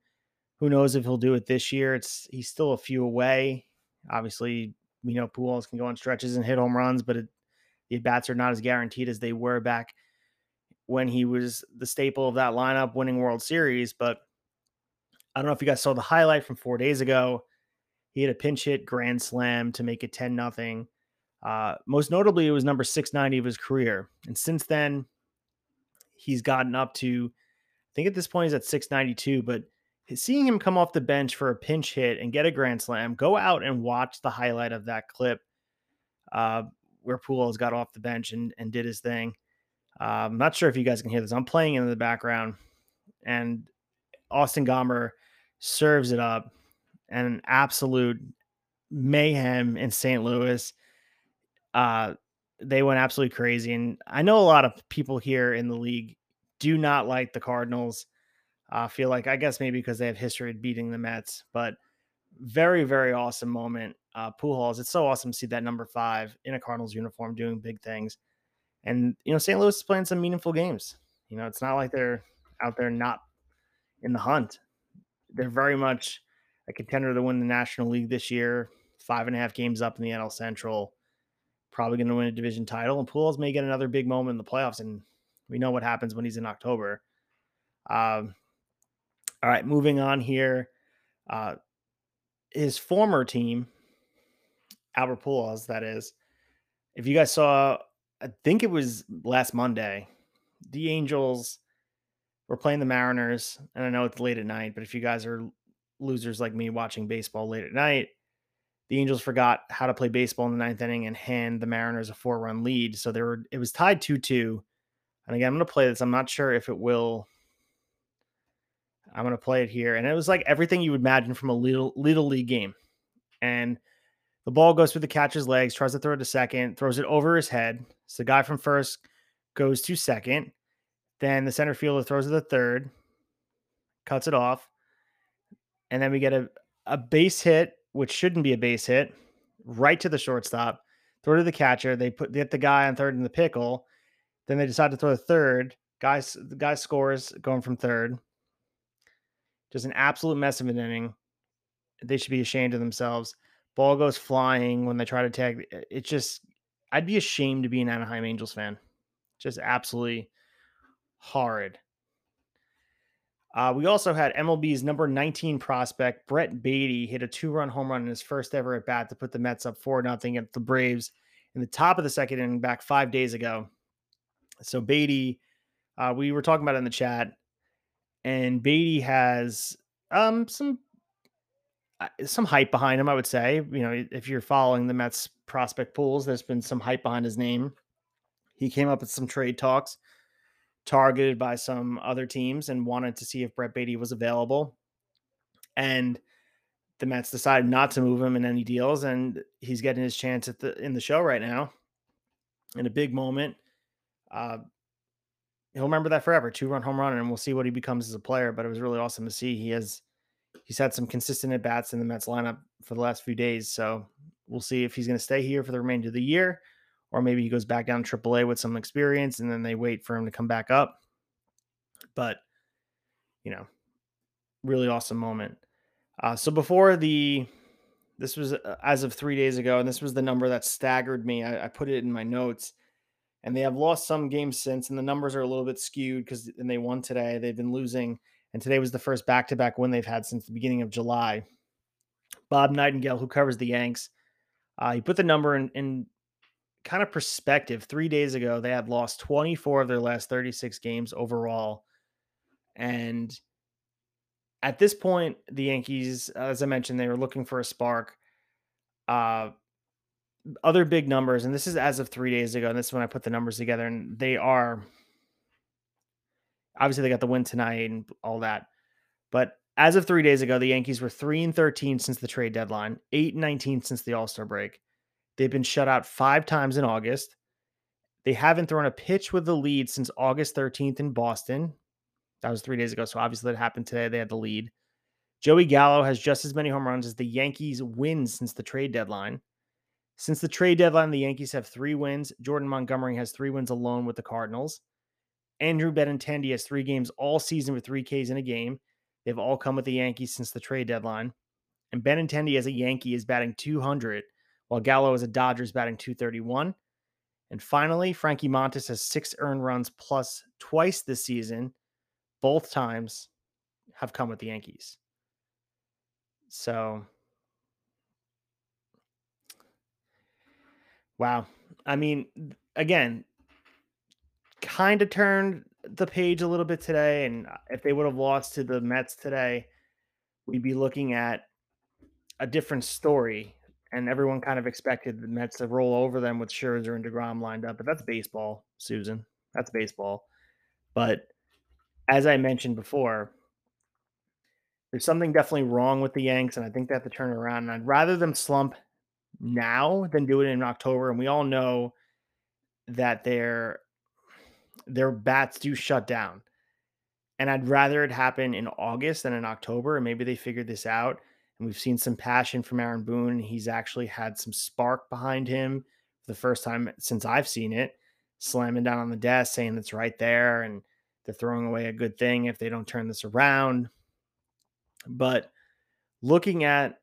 who knows if he'll do it this year. It's he's still a few away. Obviously, we know Pujols can go on stretches and hit home runs, but it, the bats are not as guaranteed as they were back when he was the staple of that lineup, winning World Series. But I don't know if you guys saw the highlight from four days ago. He had a pinch hit grand slam to make it 10 nothing. Uh, most notably, it was number 690 of his career. And since then, he's gotten up to, I think at this point he's at 692, but seeing him come off the bench for a pinch hit and get a grand slam, go out and watch the highlight of that clip uh, where Pujols got off the bench and, and did his thing. Uh, I'm not sure if you guys can hear this. I'm playing in the background, and Austin Gomber serves it up and an absolute mayhem in St. Louis. Uh, they went absolutely crazy. And I know a lot of people here in the league do not like the Cardinals. I uh, feel like, I guess maybe because they have history of beating the Mets, but very, very awesome moment. Uh, Pujols, it's so awesome to see that number five in a Cardinals uniform doing big things. And, you know, St. Louis is playing some meaningful games. You know, it's not like they're out there not in the hunt. They're very much a contender to win the National League this year. Five and a half games up in the NL Central. Probably going to win a division title. And Pujols may get another big moment in the playoffs. And we know what happens when he's in October. Um, all right, moving on here. Uh, his former team, Albert Pujols, that is. If you guys saw, I think it was last Monday, the Angels we're playing the Mariners, and I know it's late at night, but if you guys are losers like me watching baseball late at night, the Angels forgot how to play baseball in the ninth inning and hand the Mariners a four run lead. So there were it was tied 2 2. And again, I'm gonna play this. I'm not sure if it will. I'm gonna play it here. And it was like everything you would imagine from a little little league game. and the ball goes through the catcher's legs, tries to throw it to second, throws it over his head. So the guy from first goes to second. Then the center fielder throws it to third, cuts it off. And then we get a, a base hit, which shouldn't be a base hit, right to the shortstop, throw to the catcher. They put get the guy on third in the pickle. Then they decide to throw a third. Guys, the guy scores going from third. Just an absolute mess of an inning. They should be ashamed of themselves. Ball goes flying when they try to tag. It's just, I'd be ashamed to be an Anaheim Angels fan. Just absolutely horrid. Uh, we also had MLB's number 19 prospect, Brett Baty, hit a two run home run in his first ever at bat to put the Mets up 4 0 at the Braves in the top of the second inning back five days ago. So, Baty, uh, we were talking about it in the chat, and Baty has um, some uh, some hype behind him, I would say. You know, if you're following the Mets prospect pools, there's been some hype behind his name. He came up with some trade talks targeted by some other teams and wanted to see if Brett Baty was available. And the Mets decided not to move him in any deals, and he's getting his chance at the in the show right now. In a big moment, uh, he'll remember that forever. Two run home run, and we'll see what he becomes as a player. But it was really awesome to see. He has he's had some consistent at bats in the Mets lineup for the last few days, so we'll see if he's going to stay here for the remainder of the year or maybe he goes back down to AAA with some experience and then they wait for him to come back up. But, you know, really awesome moment. Uh, so before the, this was uh, as of three days ago, and this was the number that staggered me. I, I put it in my notes, and they have lost some games since, and the numbers are a little bit skewed because and they won today. They've been losing, and today was the first back-to-back win they've had since the beginning of July. Bob Nightingale, who covers the Yanks, uh, he put the number in, in kind of perspective, three days ago, they had lost 24 of their last 36 games overall. And at this point, the Yankees, as I mentioned, they were looking for a spark. Uh, other big numbers, and this is as of three days ago, and this is when I put the numbers together, and they are obviously they got the win tonight and all that. But as of three days ago, the Yankees were three and 13 since the trade deadline, eight and 19 since the All Star break. They've been shut out five times in August. They haven't thrown a pitch with the lead since August 13th in Boston. That was three days ago. So obviously that happened today. They had the lead. Joey Gallo has just as many home runs as the Yankees wins since the trade deadline. Since the trade deadline, the Yankees have three wins. Jordan Montgomery has three wins alone with the Cardinals. Andrew Benintendi has three games all season with three Ks in a game. They've all come with the Yankees since the trade deadline. And Benintendi as a Yankee is batting 200 while Gallo is a Dodgers batting 231. And finally, Frankie Montas has six earned runs plus twice this season. Both times have come with the Yankees. So, wow. I mean, again, kind of turned the page a little bit today. And uh, if they would have lost to the Mets today, we'd be looking at a different story and everyone kind of expected the Mets to roll over them with Scherzer and Degrom lined up. But that's baseball, Susan. That's baseball. But as I mentioned before, there's something definitely wrong with the Yanks, and I think they have to turn around. And I'd rather them slump now than do it in October. And we all know that their their bats do shut down. And I'd rather it happen in August than in October. And maybe they figured this out and we've seen some passion from Aaron Boone. He's actually had some spark behind him for the first time since I've seen it, slamming down on the desk, saying it's right there, and they're throwing away a good thing if they don't turn this around. But looking at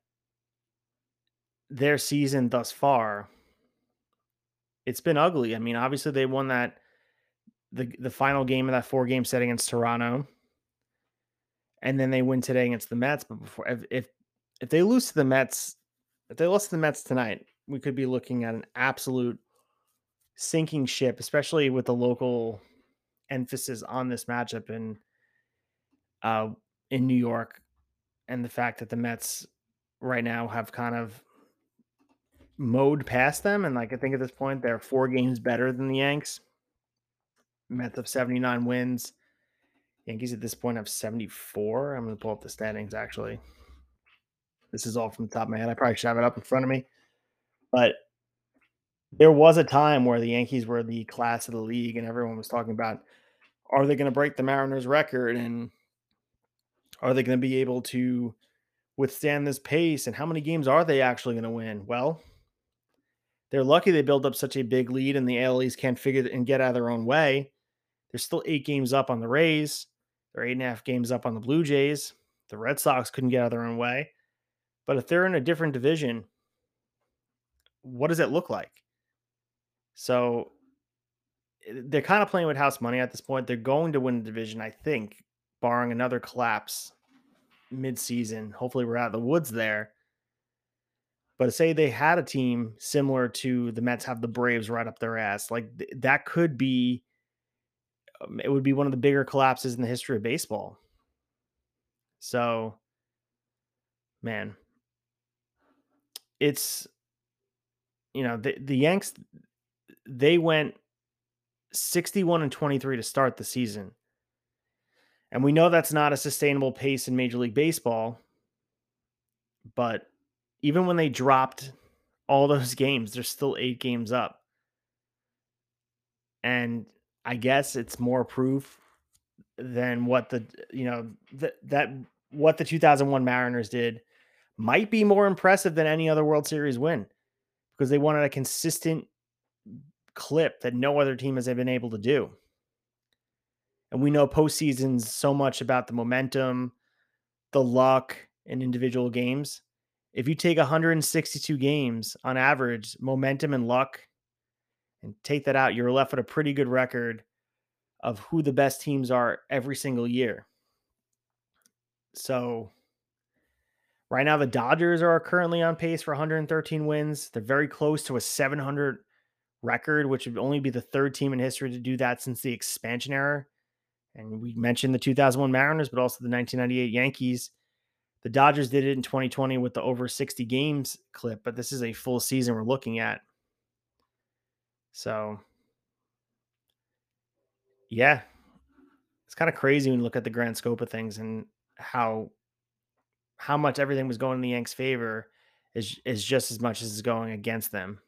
their season thus far, it's been ugly. I mean, obviously they won that the the final game of that four game set against Toronto. And then they win today against the Mets. But before if, if if they lose to the Mets, if they lost to the Mets tonight, we could be looking at an absolute sinking ship, especially with the local emphasis on this matchup in uh in New York and the fact that the Mets right now have kind of mowed past them and like I think at this point they're four games better than the Yanks. Mets have 79 wins. Yankees at this point have 74. I'm going to pull up the standings actually. This is all from the top of my head. I probably should have it up in front of me. But there was a time where the Yankees were the class of the league, and everyone was talking about are they going to break the Mariners record and are they going to be able to withstand this pace and how many games are they actually going to win? Well, they're lucky they built up such a big lead and the AL East can't figure and get out of their own way. They're still eight games up on the Rays. They're eight and a half games up on the Blue Jays. The Red Sox couldn't get out of their own way. But if they're in a different division, what does it look like? So eh, they're kind of playing with house money at this point. They're going to win the division, I think, barring another collapse mid-season. Hopefully, we're out of the woods there. But say they had a team similar to the Mets have the Braves right up their ass, like th- that could be. Um, it would be one of the bigger collapses in the history of baseball. So, man, it's you know the the Yanks they went 61 and 23 to start the season. And we know that's not a sustainable pace in Major League Baseball. But even when they dropped all those games, they're still eight games up. And I guess it's more proof than what the, you know, that, that what the 2001 Mariners did might be more impressive than any other World Series win because they wanted a consistent clip that no other team has been able to do. And we know postseason's so much about the momentum, the luck, and individual games. If you take 162 games on average, momentum and luck, and take that out, you're left with a pretty good record of who the best teams are every single year. So, right now, the Dodgers are currently on pace for 113 wins. They're very close to a 700 record, which would only be the third team in history to do that since the expansion era. And we mentioned the 2001 Mariners, but also the 1998 Yankees. The Dodgers did it in 2020 with the over 60 games clip, but this is a full season we're looking at. So, yeah, it's kind of crazy when you look at the grand scope of things and how how much everything was going in the Yanks' favor is is just as much as is going against them.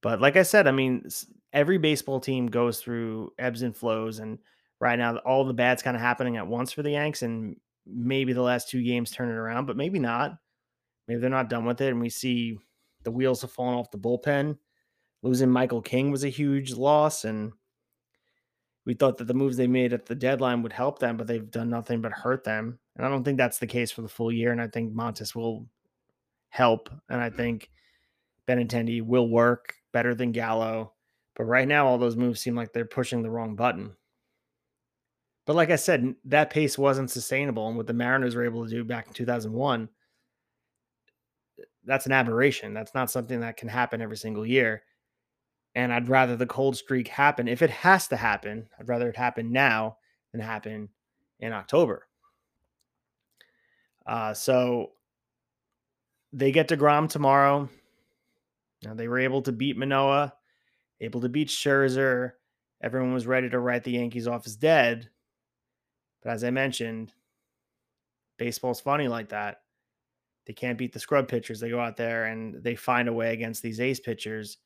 But like I said, I mean, every baseball team goes through ebbs and flows, and right now all the bad's kind of happening at once for the Yanks, and maybe the last two games turn it around, but maybe not. Maybe they're not done with it, and we see the wheels have fallen off the bullpen. Losing Michael King was a huge loss, and we thought that the moves they made at the deadline would help them, but they've done nothing but hurt them. And I don't think that's the case for the full year. And I think Montas will help, and I think Benintendi will work better than Gallo. But right now, all those moves seem like they're pushing the wrong button. But like I said, that pace wasn't sustainable. And what the Mariners were able to do back in 2001, that's an aberration. That's not something that can happen every single year. And I'd rather the cold streak happen. If it has to happen, I'd rather it happen now than happen in October. Uh, so they get to DeGrom tomorrow. Now they were able to beat Manoah, able to beat Scherzer. Everyone was ready to write the Yankees off as dead. But as I mentioned, baseball's funny like that. They can't beat the scrub pitchers. They go out there and they find a way against these ace pitchers.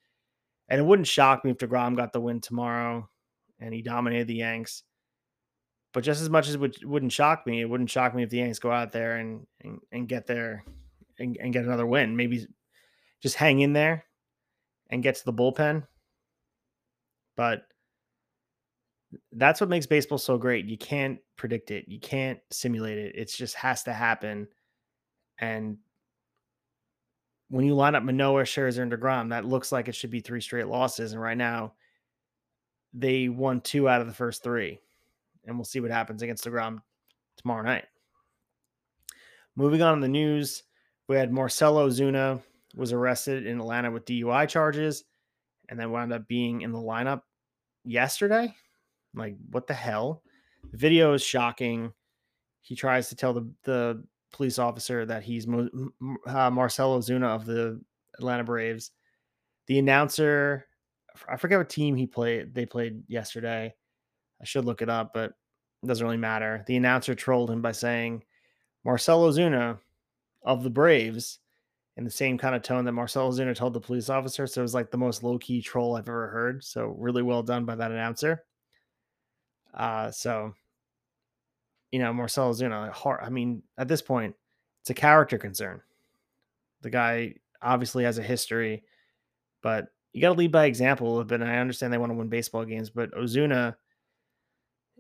And it wouldn't shock me if DeGrom got the win tomorrow and he dominated the Yanks. But just as much as it would, wouldn't shock me, it wouldn't shock me if the Yanks go out there and and, and get there and, and get another win. Maybe just hang in there and get to the bullpen. But that's what makes baseball so great. You can't predict it. You can't simulate it. It just has to happen. And when you line up Manoah, Scherzer, and Degrom, that looks like it should be three straight losses. And right now, they won two out of the first three, and we'll see what happens against the Degrom tomorrow night. Moving on to the news, we had Marcell Ozuna was arrested in Atlanta with DUI charges and then wound up being in the lineup yesterday. Like, what the hell? The video is shocking. He tries to tell the, the police officer that he's uh, Marcell Ozuna of the Atlanta Braves. The announcer, I forget what team he played. They played yesterday. I should look it up, but it doesn't really matter. The announcer trolled him by saying, Marcell Ozuna of the Braves in the same kind of tone that Marcell Ozuna told the police officer. So it was like the most low key troll I've ever heard. So really well done by that announcer. Uh, so, you know, Marcell Ozuna, I mean, at this point, it's a character concern. The guy obviously has a history, but you got to lead by example a little bit. And I understand they want to win baseball games, but Ozuna,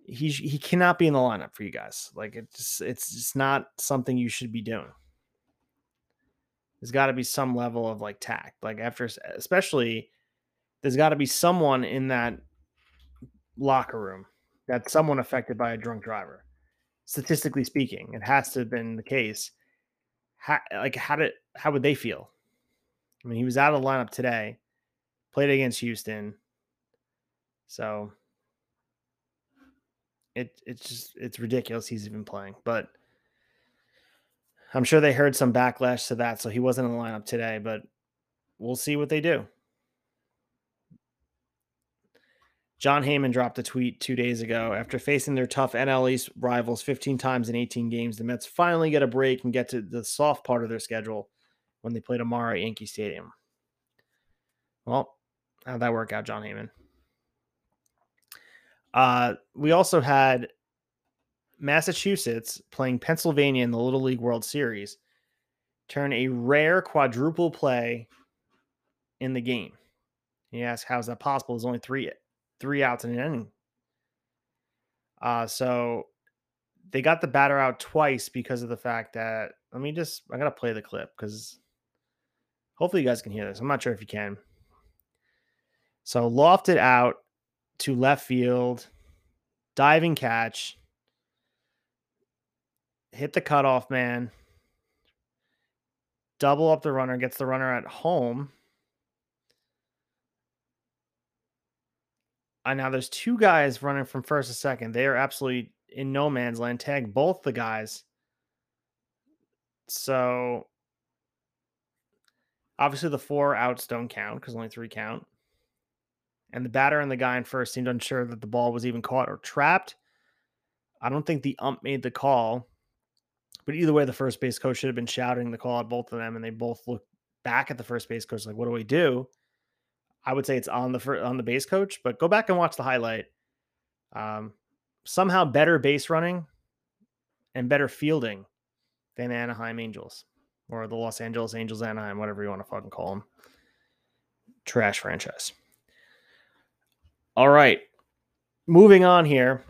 he he cannot be in the lineup for you guys. Like it's just, it's just not something you should be doing. There's got to be some level of like tact. Like after, especially, there's got to be someone in that locker room that's someone affected by a drunk driver. Statistically speaking, it has to have been the case. How, like how did how would they feel? I mean, he was out of the lineup today, played against Houston, so it it's just it's ridiculous he's even playing. But I'm sure they heard some backlash to that, so he wasn't in the lineup today. But we'll see what they do. Jon Heyman dropped a tweet two days ago. After facing their tough NL East rivals 15 times in 18 games, the Mets finally get a break and get to the soft part of their schedule when they play tomorrow at Yankee Stadium. Well, how'd that work out, Jon Heyman? Uh, we also had Massachusetts playing Pennsylvania in the Little League World Series turn a rare quadruple play in the game. You ask, how's that possible? There's only three three outs in an inning. Uh, so they got the batter out twice because of the fact that let me just I gotta play the clip because hopefully you guys can hear this. I'm not sure if you can. So lofted out to left field, diving catch hit the cutoff man, double up the runner, gets the runner at home. And now there's two guys running from first to second. They are absolutely in no man's land. Tag both the guys. So obviously the four outs don't count because only three count. And the batter and the guy in first seemed unsure that the ball was even caught or trapped. I don't think the ump made the call. But either way, the first base coach should have been shouting the call at both of them, and they both looked back at the first base coach like, "What do we do?" I would say it's on the fir- on the base coach, but go back and watch the highlight. Um, somehow better base running and better fielding than Anaheim Angels or the Los Angeles Angels Anaheim, whatever you want to fucking call them. Trash franchise. All right. Moving on here.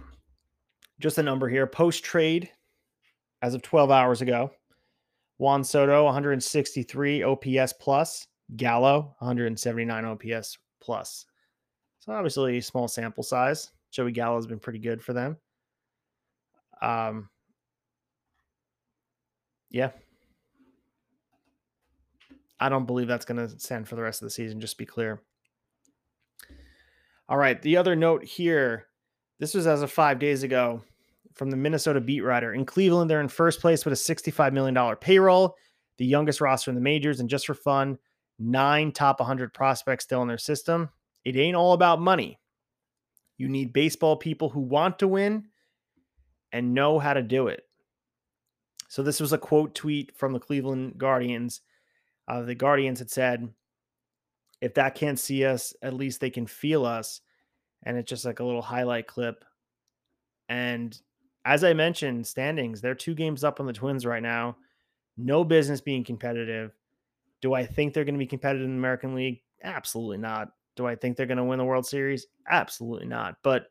Just a number here. Post trade as of 12 hours ago. Juan Soto, 163 OPS plus. Gallo, 179 OPS plus. So obviously small sample size. Joey Gallo has been pretty good for them. Um, yeah. I don't believe that's going to stand for the rest of the season, just be clear. All right. The other note here this was as of five days ago from the Minnesota beat writer. In Cleveland, they're in first place with a $65 million payroll, the youngest roster in the majors. And just for fun, nine top 100 prospects still in their system. It ain't all about money. You need baseball people who want to win and know how to do it. So, this was a quote tweet from the Cleveland Guardians. Uh, the Guardians had said, if that can't see us, at least they can feel us. And it's just like a little highlight clip. And as I mentioned, standings, they're two games up on the Twins right now. No business being competitive. Do I think they're going to be competitive in the American League? Absolutely not. Do I think they're going to win the World Series? Absolutely not. But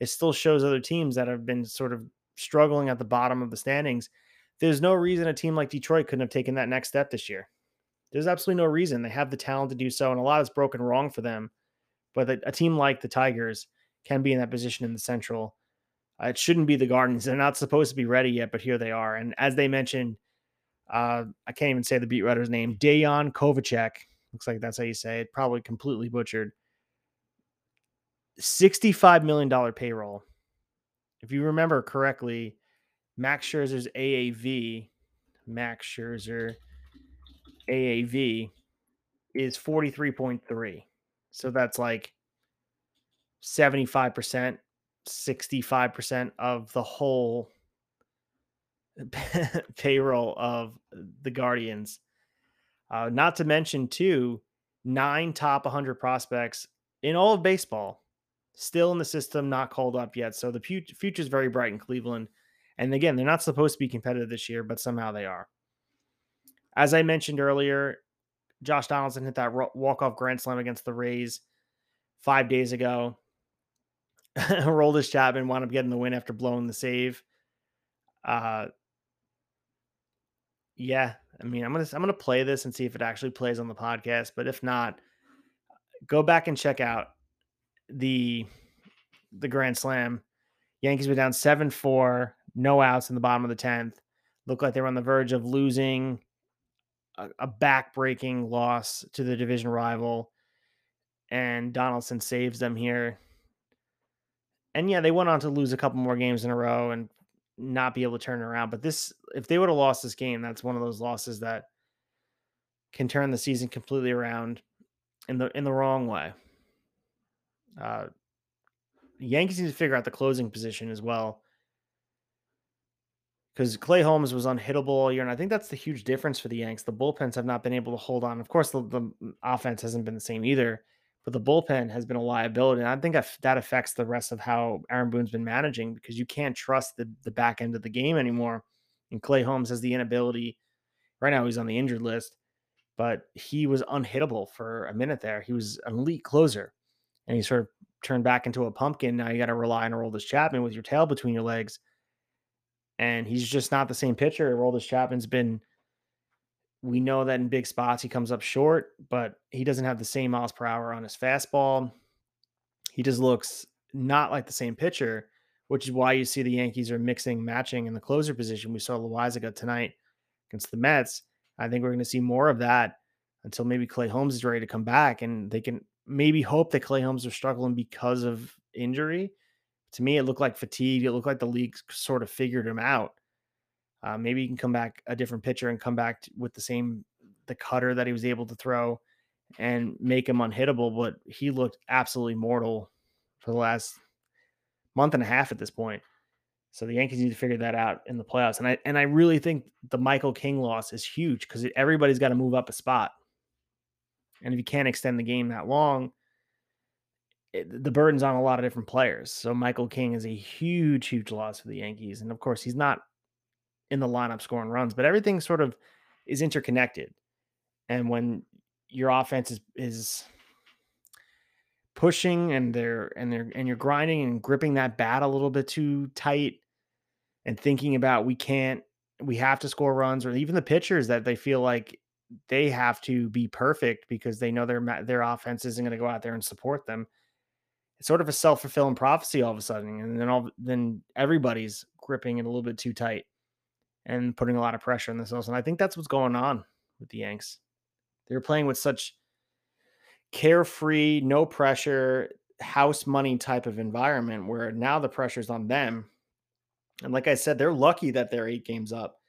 it still shows other teams that have been sort of struggling at the bottom of the standings. There's no reason a team like Detroit couldn't have taken that next step this year. There's absolutely no reason. They have the talent to do so, and a lot is broken wrong for them. But a team like the Tigers can be in that position in the Central uh, it shouldn't be the Gardens. They're not supposed to be ready yet, but here they are. And as they mentioned, uh, I can't even say the beat writer's name, Dayon Kovacek. Looks like that's how you say it. Probably completely butchered. $65 million payroll. If you remember correctly, Max Scherzer's AAV, Max Scherzer AAV is 43.3. So that's like 75% 65% of the whole payroll of the Guardians. Uh, not to mention, too, nine top 100 prospects in all of baseball still in the system, not called up yet. So the future is very bright in Cleveland. And again, they're not supposed to be competitive this year, but somehow they are. As I mentioned earlier, Josh Donaldson hit that walk-off grand slam against the Rays five days ago. Aroldis Chapman wound up getting the win after blowing the save. Uh, yeah, I mean, I'm gonna I'm gonna play this and see if it actually plays on the podcast. But if not, go back and check out the the Grand Slam. Yankees were down seven four, no outs in the bottom of the tenth. Looked like they were on the verge of losing a, a back-breaking loss to the division rival, and Donaldson saves them here. And yeah, they went on to lose a couple more games in a row and not be able to turn around. But this, if they would have lost this game, that's one of those losses that can turn the season completely around in the in the wrong way. Uh, Yankees need to figure out the closing position as well because Clay Holmes was unhittable all year, and I think that's the huge difference for the Yanks. The bullpens have not been able to hold on. Of course, the, the offense hasn't been the same either, but the bullpen has been a liability, and I think that affects the rest of how Aaron Boone's been managing because you can't trust the the back end of the game anymore. And Clay Holmes has the inability. Right now, he's on the injured list, but he was unhittable for a minute there. He was an elite closer, and he sort of turned back into a pumpkin. Now you got to rely on Aroldis Chapman with your tail between your legs and he's just not the same pitcher. Aroldis Chapman's been. We know that in big spots he comes up short, but he doesn't have the same miles per hour on his fastball. He just looks not like the same pitcher, which is why you see the Yankees are mixing, matching in the closer position. We saw Loaisiga tonight against the Mets. I think we're going to see more of that until maybe Clay Holmes is ready to come back, and they can maybe hope that Clay Holmes are struggling because of injury to me, it looked like fatigue. It looked like the league sort of figured him out. Uh, maybe he can come back a different pitcher and come back with the same the cutter that he was able to throw and make him unhittable. But he looked absolutely mortal for the last month and a half at this point. So the Yankees need to figure that out in the playoffs. And I and I really think the Michael King loss is huge because everybody's got to move up a spot. And if you can't extend the game that long, it, the burden's on a lot of different players. So Michael King is a huge, huge loss for the Yankees. And of course, he's not in the lineup scoring runs, but everything sort of is interconnected. And when your offense is is pushing and they're and they're and you're grinding and gripping that bat a little bit too tight and thinking about we can't we have to score runs or even the pitchers that they feel like they have to be perfect because they know their their offense isn't going to go out there and support them it's sort of a self fulfilling prophecy all of a sudden, and then all then everybody's gripping it a little bit too tight and putting a lot of pressure on themselves. And I think that's what's going on with the Yanks. They're playing with such carefree, no pressure, house money type of environment where now the pressure's on them. And like I said, they're lucky that they're eight games up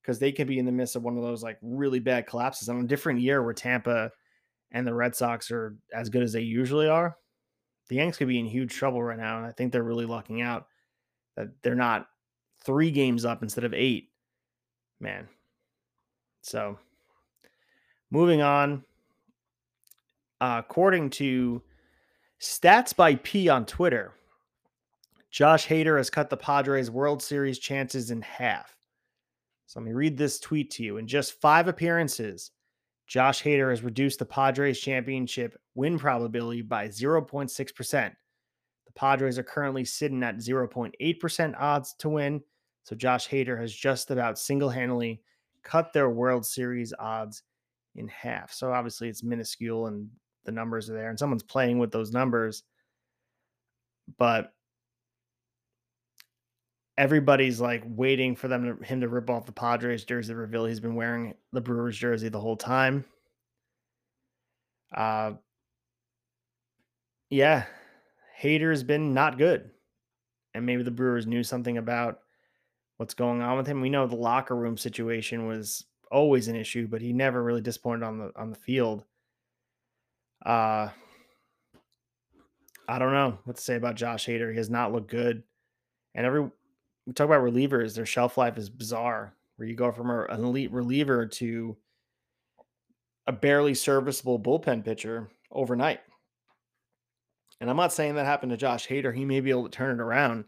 because they could be in the midst of one of those like really bad collapses on a different year where Tampa and the Red Sox are as good as they usually are the Yanks could be in huge trouble right now. And I think they're really lucking out that they're not three games up instead of eight. Man. So moving on. Uh, according to Stats by P on Twitter, Josh Hader has cut the Padres' World Series chances in half. So let me read this tweet to you. In just five appearances, Josh Hader has reduced the Padres championship win probability by 0.6%. The Padres are currently sitting at 0.8% odds to win. So Josh Hader has just about single handedly cut their World Series odds in half. So obviously it's minuscule and the numbers are there and someone's playing with those numbers. But everybody's like waiting for them to him to rip off the Padres jersey reveal he's been wearing the Brewers jersey the whole time. Uh yeah, Hader's been not good. And maybe the Brewers knew something about what's going on with him. We know the locker room situation was always an issue, but he never really disappointed on the on the field. Uh I don't know what to say about Josh Hader. He has not looked good. And every we talk about relievers, their shelf life is bizarre, where you go from a, an elite reliever to a barely serviceable bullpen pitcher overnight. And I'm not saying that happened to Josh Hader. He may be able to turn it around,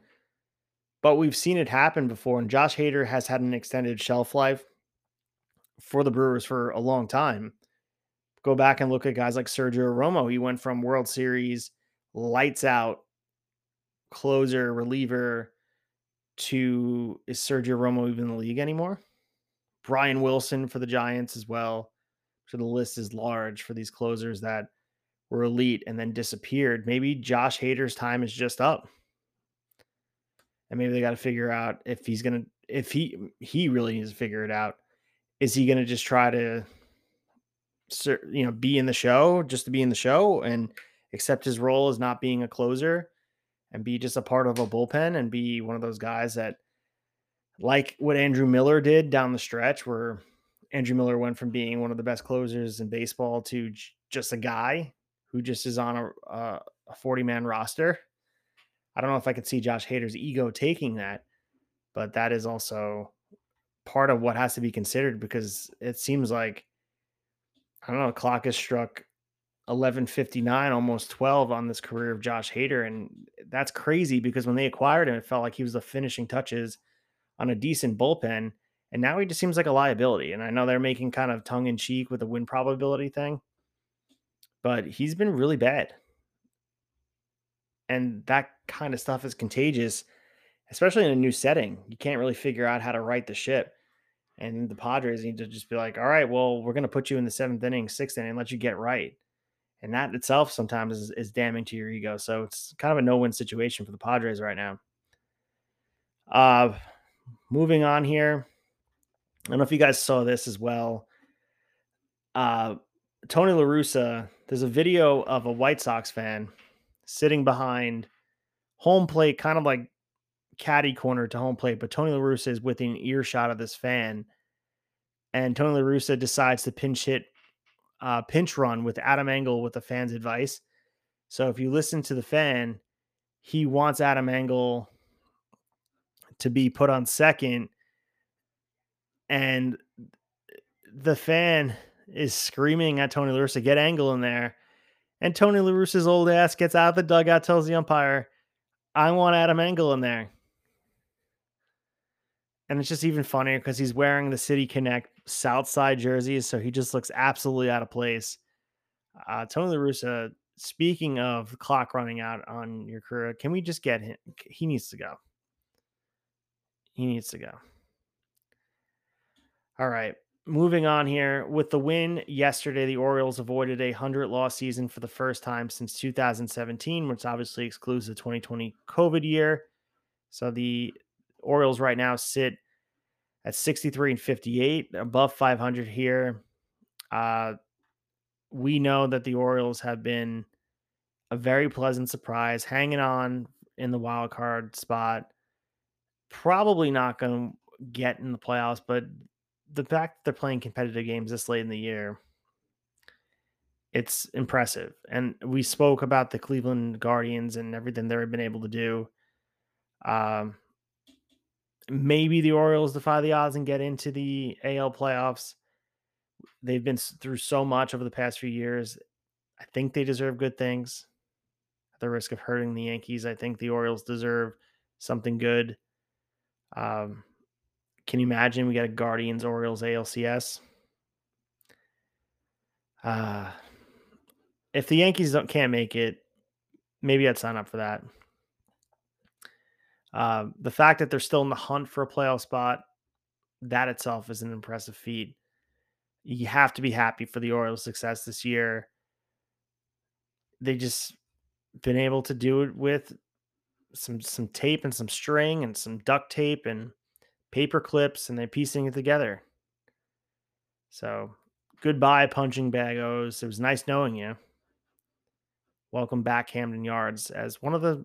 but we've seen it happen before. And Josh Hader has had an extended shelf life for the Brewers for a long time. Go back and look at guys like Sergio Romo. He went from World Series lights out closer reliever to is Sergio Romo even in the league anymore? Brian Wilson for the Giants as well. So the list is large for these closers that were elite and then disappeared. Maybe Josh Hader's time is just up. And maybe they got to figure out if he's going to if he he really needs to figure it out. Is he going to just try to you know be in the show just to be in the show and accept his role as not being a closer and be just a part of a bullpen and be one of those guys that like what Andrew Miller did down the stretch where Andrew Miller went from being one of the best closers in baseball to j- just a guy who just is on a, a 40 man roster. I don't know if I could see Josh Hader's ego taking that, but that is also part of what has to be considered because it seems like I don't know, clock has struck 1159 almost 12 on this career of Josh Hader and that's crazy because when they acquired him it felt like he was the finishing touches on a decent bullpen and now he just seems like a liability and I know they're making kind of tongue in cheek with the win probability thing but he's been really bad. And that kind of stuff is contagious especially in a new setting. You can't really figure out how to right the ship and the Padres need to just be like all right well we're going to put you in the 7th inning 6th inning and let you get right and that itself sometimes is, is damning to your ego. So it's kind of a no-win situation for the Padres right now. Uh, moving on here. I don't know if you guys saw this as well. Uh, Tony La Russa, there's a video of a White Sox fan sitting behind home plate, kind of like caddy corner to home plate, but Tony La Russa is within earshot of this fan. And Tony La Russa decides to pinch hit uh, pinch run with Adam Engel with the fan's advice. So if you listen to the fan, he wants Adam Engel to be put on second, and the fan is screaming at Tony La Russa, get Engel in there. And Tony La Russa's old ass gets out of the dugout, tells the umpire, I want Adam Engel in there. And it's just even funnier because he's wearing the City Connect South Side jerseys, so he just looks absolutely out of place. Uh, Tony La Russa, speaking of clock running out on your career, can we just get him? He needs to go. He needs to go. All right. Moving on here. With the win yesterday, the Orioles avoided a 100 loss season for the first time since 2017, which obviously excludes the 2020 COVID year. So the Orioles right now sit at 63 and 58, above 500 here. Uh, we know that the Orioles have been a very pleasant surprise, hanging on in the wild card spot. Probably not going to get in the playoffs, but the fact that they're playing competitive games this late in the year, it's impressive. And we spoke about the Cleveland Guardians and everything they've been able to do. Um, maybe the Orioles defy the odds and get into the AL playoffs. They've been through so much over the past few years. I think they deserve good things. At the risk of hurting the Yankees, I think the Orioles deserve something good. Um, can you imagine we got a Guardians Orioles ALCS? Uh, if the Yankees don't can't make it, maybe I'd sign up for that. Uh, the fact that they're still in the hunt for a playoff spot, that itself is an impressive feat. You have to be happy for the Orioles' success this year. They just been able to do it with some some tape and some string and some duct tape and paper clips, and they're piecing it together. So, goodbye, punching bag O's. It was nice knowing you. Welcome back, Camden Yards, as one of the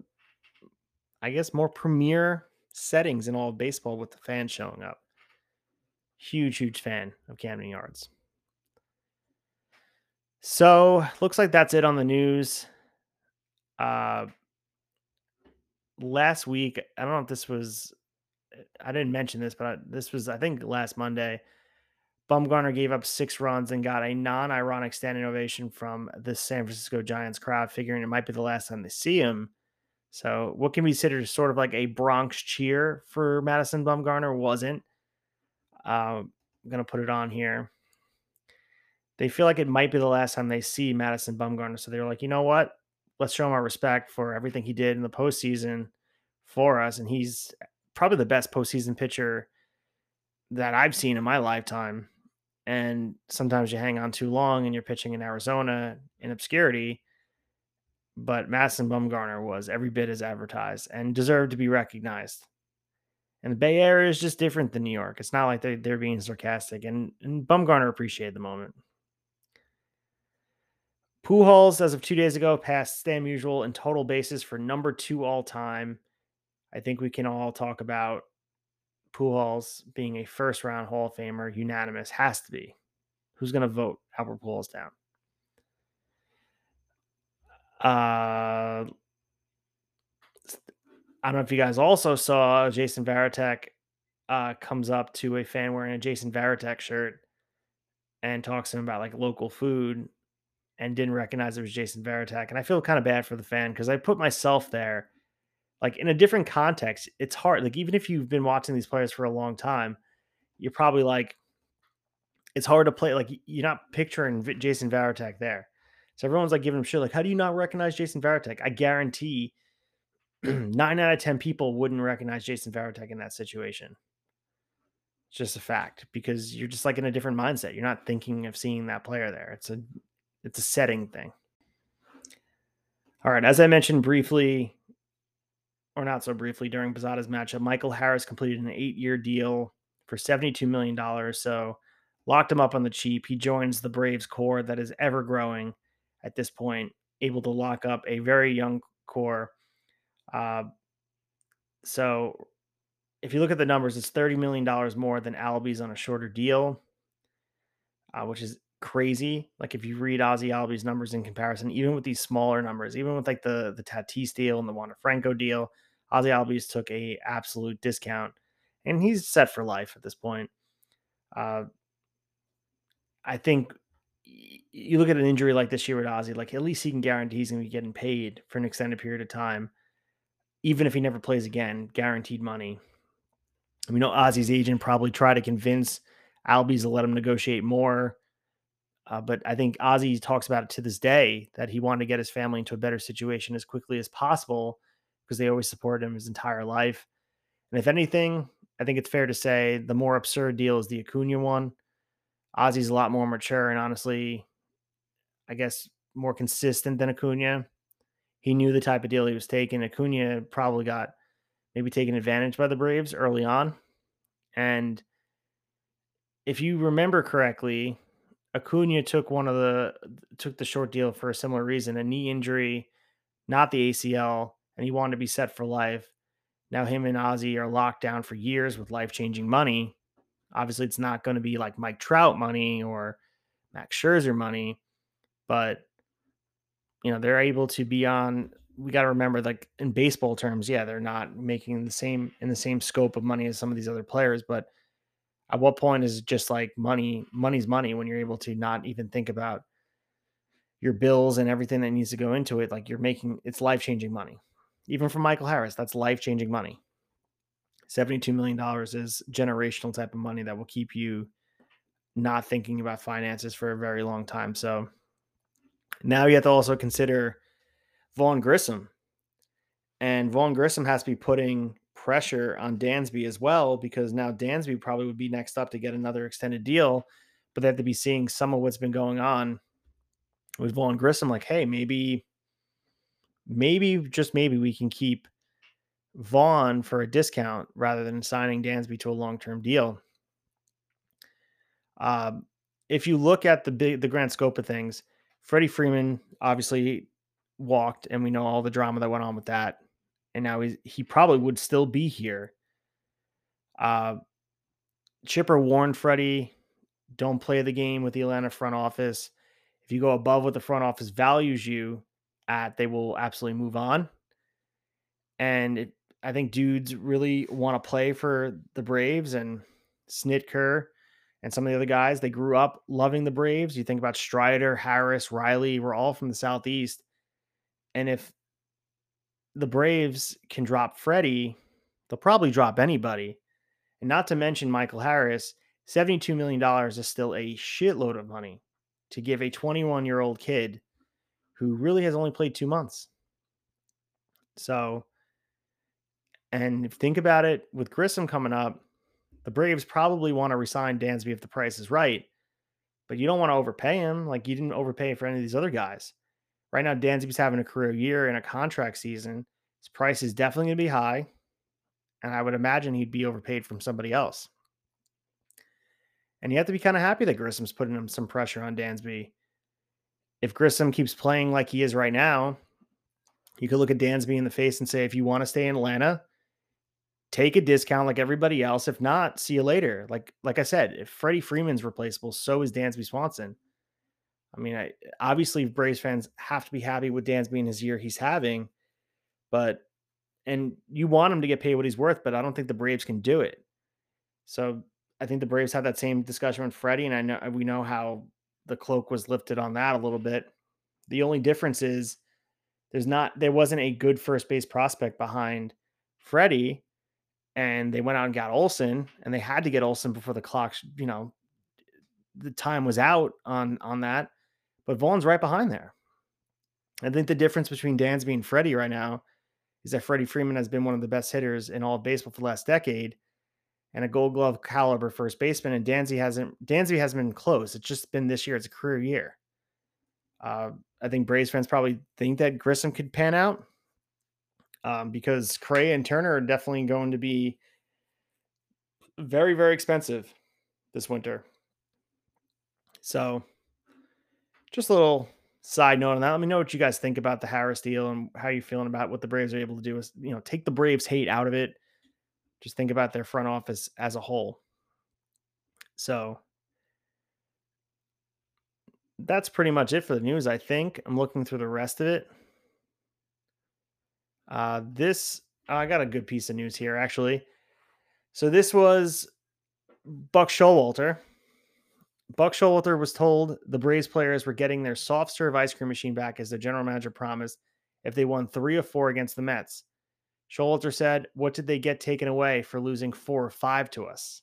I guess, more premier settings in all of baseball with the fans showing up. Huge, huge fan of Camden Yards. So, looks like that's it on the news. Uh, last week, I don't know if this was I didn't mention this, but I, this was I think last Monday. Bumgarner gave up six runs and got a non-ironic standing ovation from the San Francisco Giants crowd, figuring it might be the last time they see him. So, what can be considered sort of like a Bronx cheer for Madison Bumgarner wasn't. Uh, I'm gonna put it on here. They feel like it might be the last time they see Madison Bumgarner, so they're like, you know what? Let's show him our respect for everything he did in the postseason for us, and he's probably the best postseason pitcher that I've seen in my lifetime and sometimes you hang on too long and you're pitching in Arizona in obscurity. But Madison Bumgarner was every bit as advertised and deserved to be recognized. And the Bay Area is just different than New York. It's not like they're, they're being sarcastic, and, and Bumgarner appreciated the moment. Pujols, as of two days ago, passed Stan Musial in total bases for number two all time. I think we can all talk about Pujols being a first round Hall of Famer, unanimous, has to be. Who's going to vote Albert Pujols down? Uh, I don't know if you guys also saw Jason Varitek uh, comes up to a fan wearing a Jason Varitek shirt and talks to him about like local food and didn't recognize it was Jason Varitek. And I feel kind of bad for the fan because I put myself there like in a different context, it's hard. Like even if you've been watching these players for a long time, you're probably like, it's hard to play. Like you're not picturing Jason Varitek there. So everyone's like giving him shit. Like, how do you not recognize Jason Varitek? I guarantee nine out of ten people wouldn't recognize Jason Varitek in that situation. It's just a fact because you're just like in a different mindset. You're not thinking of seeing that player there. It's a it's a setting thing. All right, as I mentioned briefly or not so briefly during Posada's matchup, Michael Harris completed an eight year deal for $72 million. So locked him up on the cheap. He joins the Braves core that is ever growing at this point, able to lock up a very young core. Uh, so if you look at the numbers, it's $30 million more than Albies on a shorter deal, uh, which is crazy. Like if you read Ozzy Albies numbers in comparison, even with these smaller numbers, even with like the the Tatis deal and the Wander Franco deal, Ozzy Albies took a absolute discount, and he's set for life at this point. Uh, I think you look at an injury like this year with Ozzy, like at least he can guarantee he's going to be getting paid for an extended period of time, even if he never plays again, guaranteed money. We know Ozzy's agent probably tried to convince Albies to let him negotiate more. Uh, but I think Ozzy talks about it to this day that he wanted to get his family into a better situation as quickly as possible because they always supported him his entire life. And if anything, I think it's fair to say the more absurd deal is the Acuna one. Ozzy's a lot more mature and honestly, I guess more consistent than Acuna. He knew the type of deal he was taking. Acuna probably got maybe taken advantage by the Braves early on. And if you remember correctly, Acuna took one of the took the short deal for a similar reason, a knee injury, not the ACL, and he wanted to be set for life. Now him and Ozzy are locked down for years with life changing money. Obviously, it's not going to be like Mike Trout money or Max Scherzer money, but you know they're able to be on. We got to remember, like in baseball terms, yeah, they're not making the same in the same scope of money as some of these other players. But at what point is it just like money? Money's money when you're able to not even think about your bills and everything that needs to go into it. Like you're making it's life changing money even for Michael Harris, that's life changing money. $72 million is generational type of money that will keep you not thinking about finances for a very long time. So now you have to also consider Vaughn Grissom. And Vaughn Grissom has to be putting pressure on Dansby as well because now Dansby probably would be next up to get another extended deal. But they have to be seeing some of what's been going on with Vaughn Grissom. Like, hey, maybe maybe just maybe we can keep Vaughn for a discount rather than signing Dansby to a long term deal. Um, if you look at the big the grand scope of things, Freddie Freeman obviously walked, and we know all the drama that went on with that. And now he's he probably would still be here. Uh, Chipper warned Freddie, don't play the game with the Atlanta front office. If you go above what the front office values you, at, they will absolutely move on. And it, I think dudes really want to play for the Braves and Snitker and some of the other guys. They grew up loving the Braves. You think about Strider, Harris, Riley, we're all from the Southeast. And if the Braves can drop Freddie, they'll probably drop anybody. And not to mention Michael Harris, $72 million is still a shitload of money to give a 21 year old kid who really has only played two months. So, and think about it with Grissom coming up, the Braves probably want to resign Dansby if the price is right, but you don't want to overpay him like you didn't overpay for any of these other guys. Right now, Dansby's having a career year in a contract season. His price is definitely going to be high, and I would imagine he'd be overpaid from somebody else. And you have to be kind of happy that Grissom's putting him some pressure on Dansby. If Grissom keeps playing like he is right now, you could look at Dansby in the face and say, if you want to stay in Atlanta, take a discount like everybody else. If not, see you later. Like like I said, if Freddie Freeman's replaceable, so is Dansby Swanson. I mean, I, obviously Braves fans have to be happy with Dansby in his year he's having, but and you want him to get paid what he's worth, but I don't think the Braves can do it. So I think the Braves had that same discussion with Freddie, and I know we know how the cloak was lifted on that a little bit. The only difference is there's not there wasn't a good first base prospect behind Freddie, and they went out and got Olson, and they had to get Olson before the clock, you know, the time was out on on that. But Vaughn's right behind there. I think the difference between Dansby and Freddie right now is that Freddie Freeman has been one of the best hitters in all of baseball for the last decade and a gold glove caliber first baseman. And Dansby hasn't Dansby hasn't been close. It's just been this year. It's a career year. Uh, I think Braves fans probably think that Grissom could pan out um, because Correa and Turner are definitely going to be very, very expensive this winter. So, just a little side note on that. Let me know what you guys think about the Harris deal and how you're feeling about what the Braves are able to do. Is you know take the Braves hate out of it just think about their front office as a whole. So that's pretty much it for the news, I think. I'm looking through the rest of it. Uh, this, I got a good piece of news here, actually. So this was Buck Showalter. Buck Showalter was told the Braves players were getting their soft serve ice cream machine back as the general manager promised if they won three or four against the Mets. Showalter said, What did they get taken away for losing four or five to us?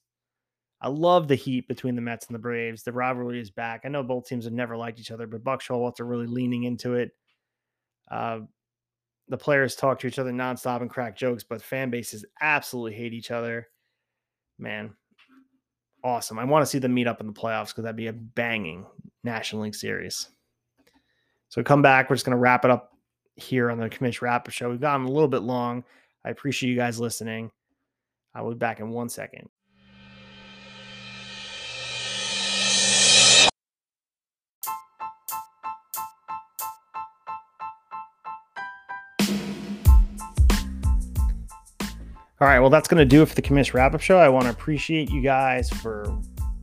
I love the heat between the Mets and the Braves. The rivalry is back. I know both teams have never liked each other, but Buck Showalter really leaning into it. Uh, the players talk to each other nonstop and crack jokes, but fan bases absolutely hate each other. Man, awesome. I want to see them meet up in the playoffs because that'd be a banging National League series. So come back. We're just going to wrap it up here on the Commish Wrap Show. We've gotten a little bit long. I appreciate you guys listening. I will be back in one second. All right, well, that's going to do it for the Commish Wrap Up Show. I want to appreciate you guys for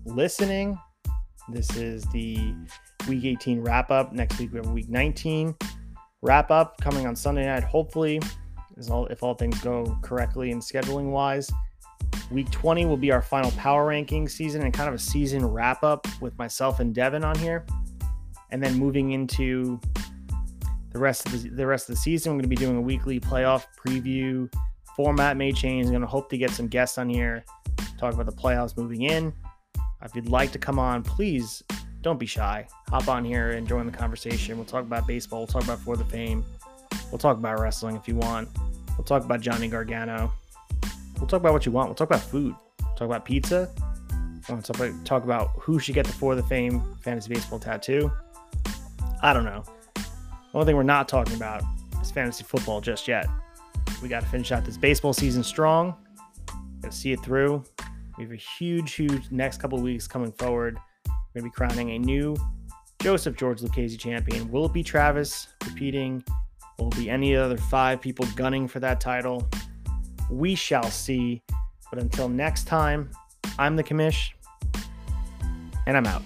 listening. This is the Week 18 wrap up. Next week, we have Week 19 wrap up coming on Sunday night. Hopefully, all, if all things go correctly and scheduling wise. Week 20 will be our final power ranking season and kind of a season wrap up with myself and Devin on here. And then moving into the rest of the, the rest of the season, we're going to be doing a weekly playoff preview. Format may change. I'm going to hope to get some guests on here, talk about the playoffs moving in. If you'd like to come on, please don't be shy. Hop on here and join the conversation. We'll talk about baseball. We'll talk about For the Fame. We'll talk about wrestling if you want. We'll talk about Johnny Gargano. We'll talk about what you want. We'll talk about food. We'll talk about pizza. We'll talk about, talk about who should get the For the Fame fantasy baseball tattoo. I don't know. The only thing we're not talking about is fantasy football just yet. We got to finish out this baseball season strong. Got to see it through. We have a huge, huge next couple weeks coming forward. We're going to be crowning a new Joseph George Lucchesi champion. Will it be Travis repeating? Will it be any other five people gunning for that title? We shall see. But until next time, I'm the commish, and I'm out.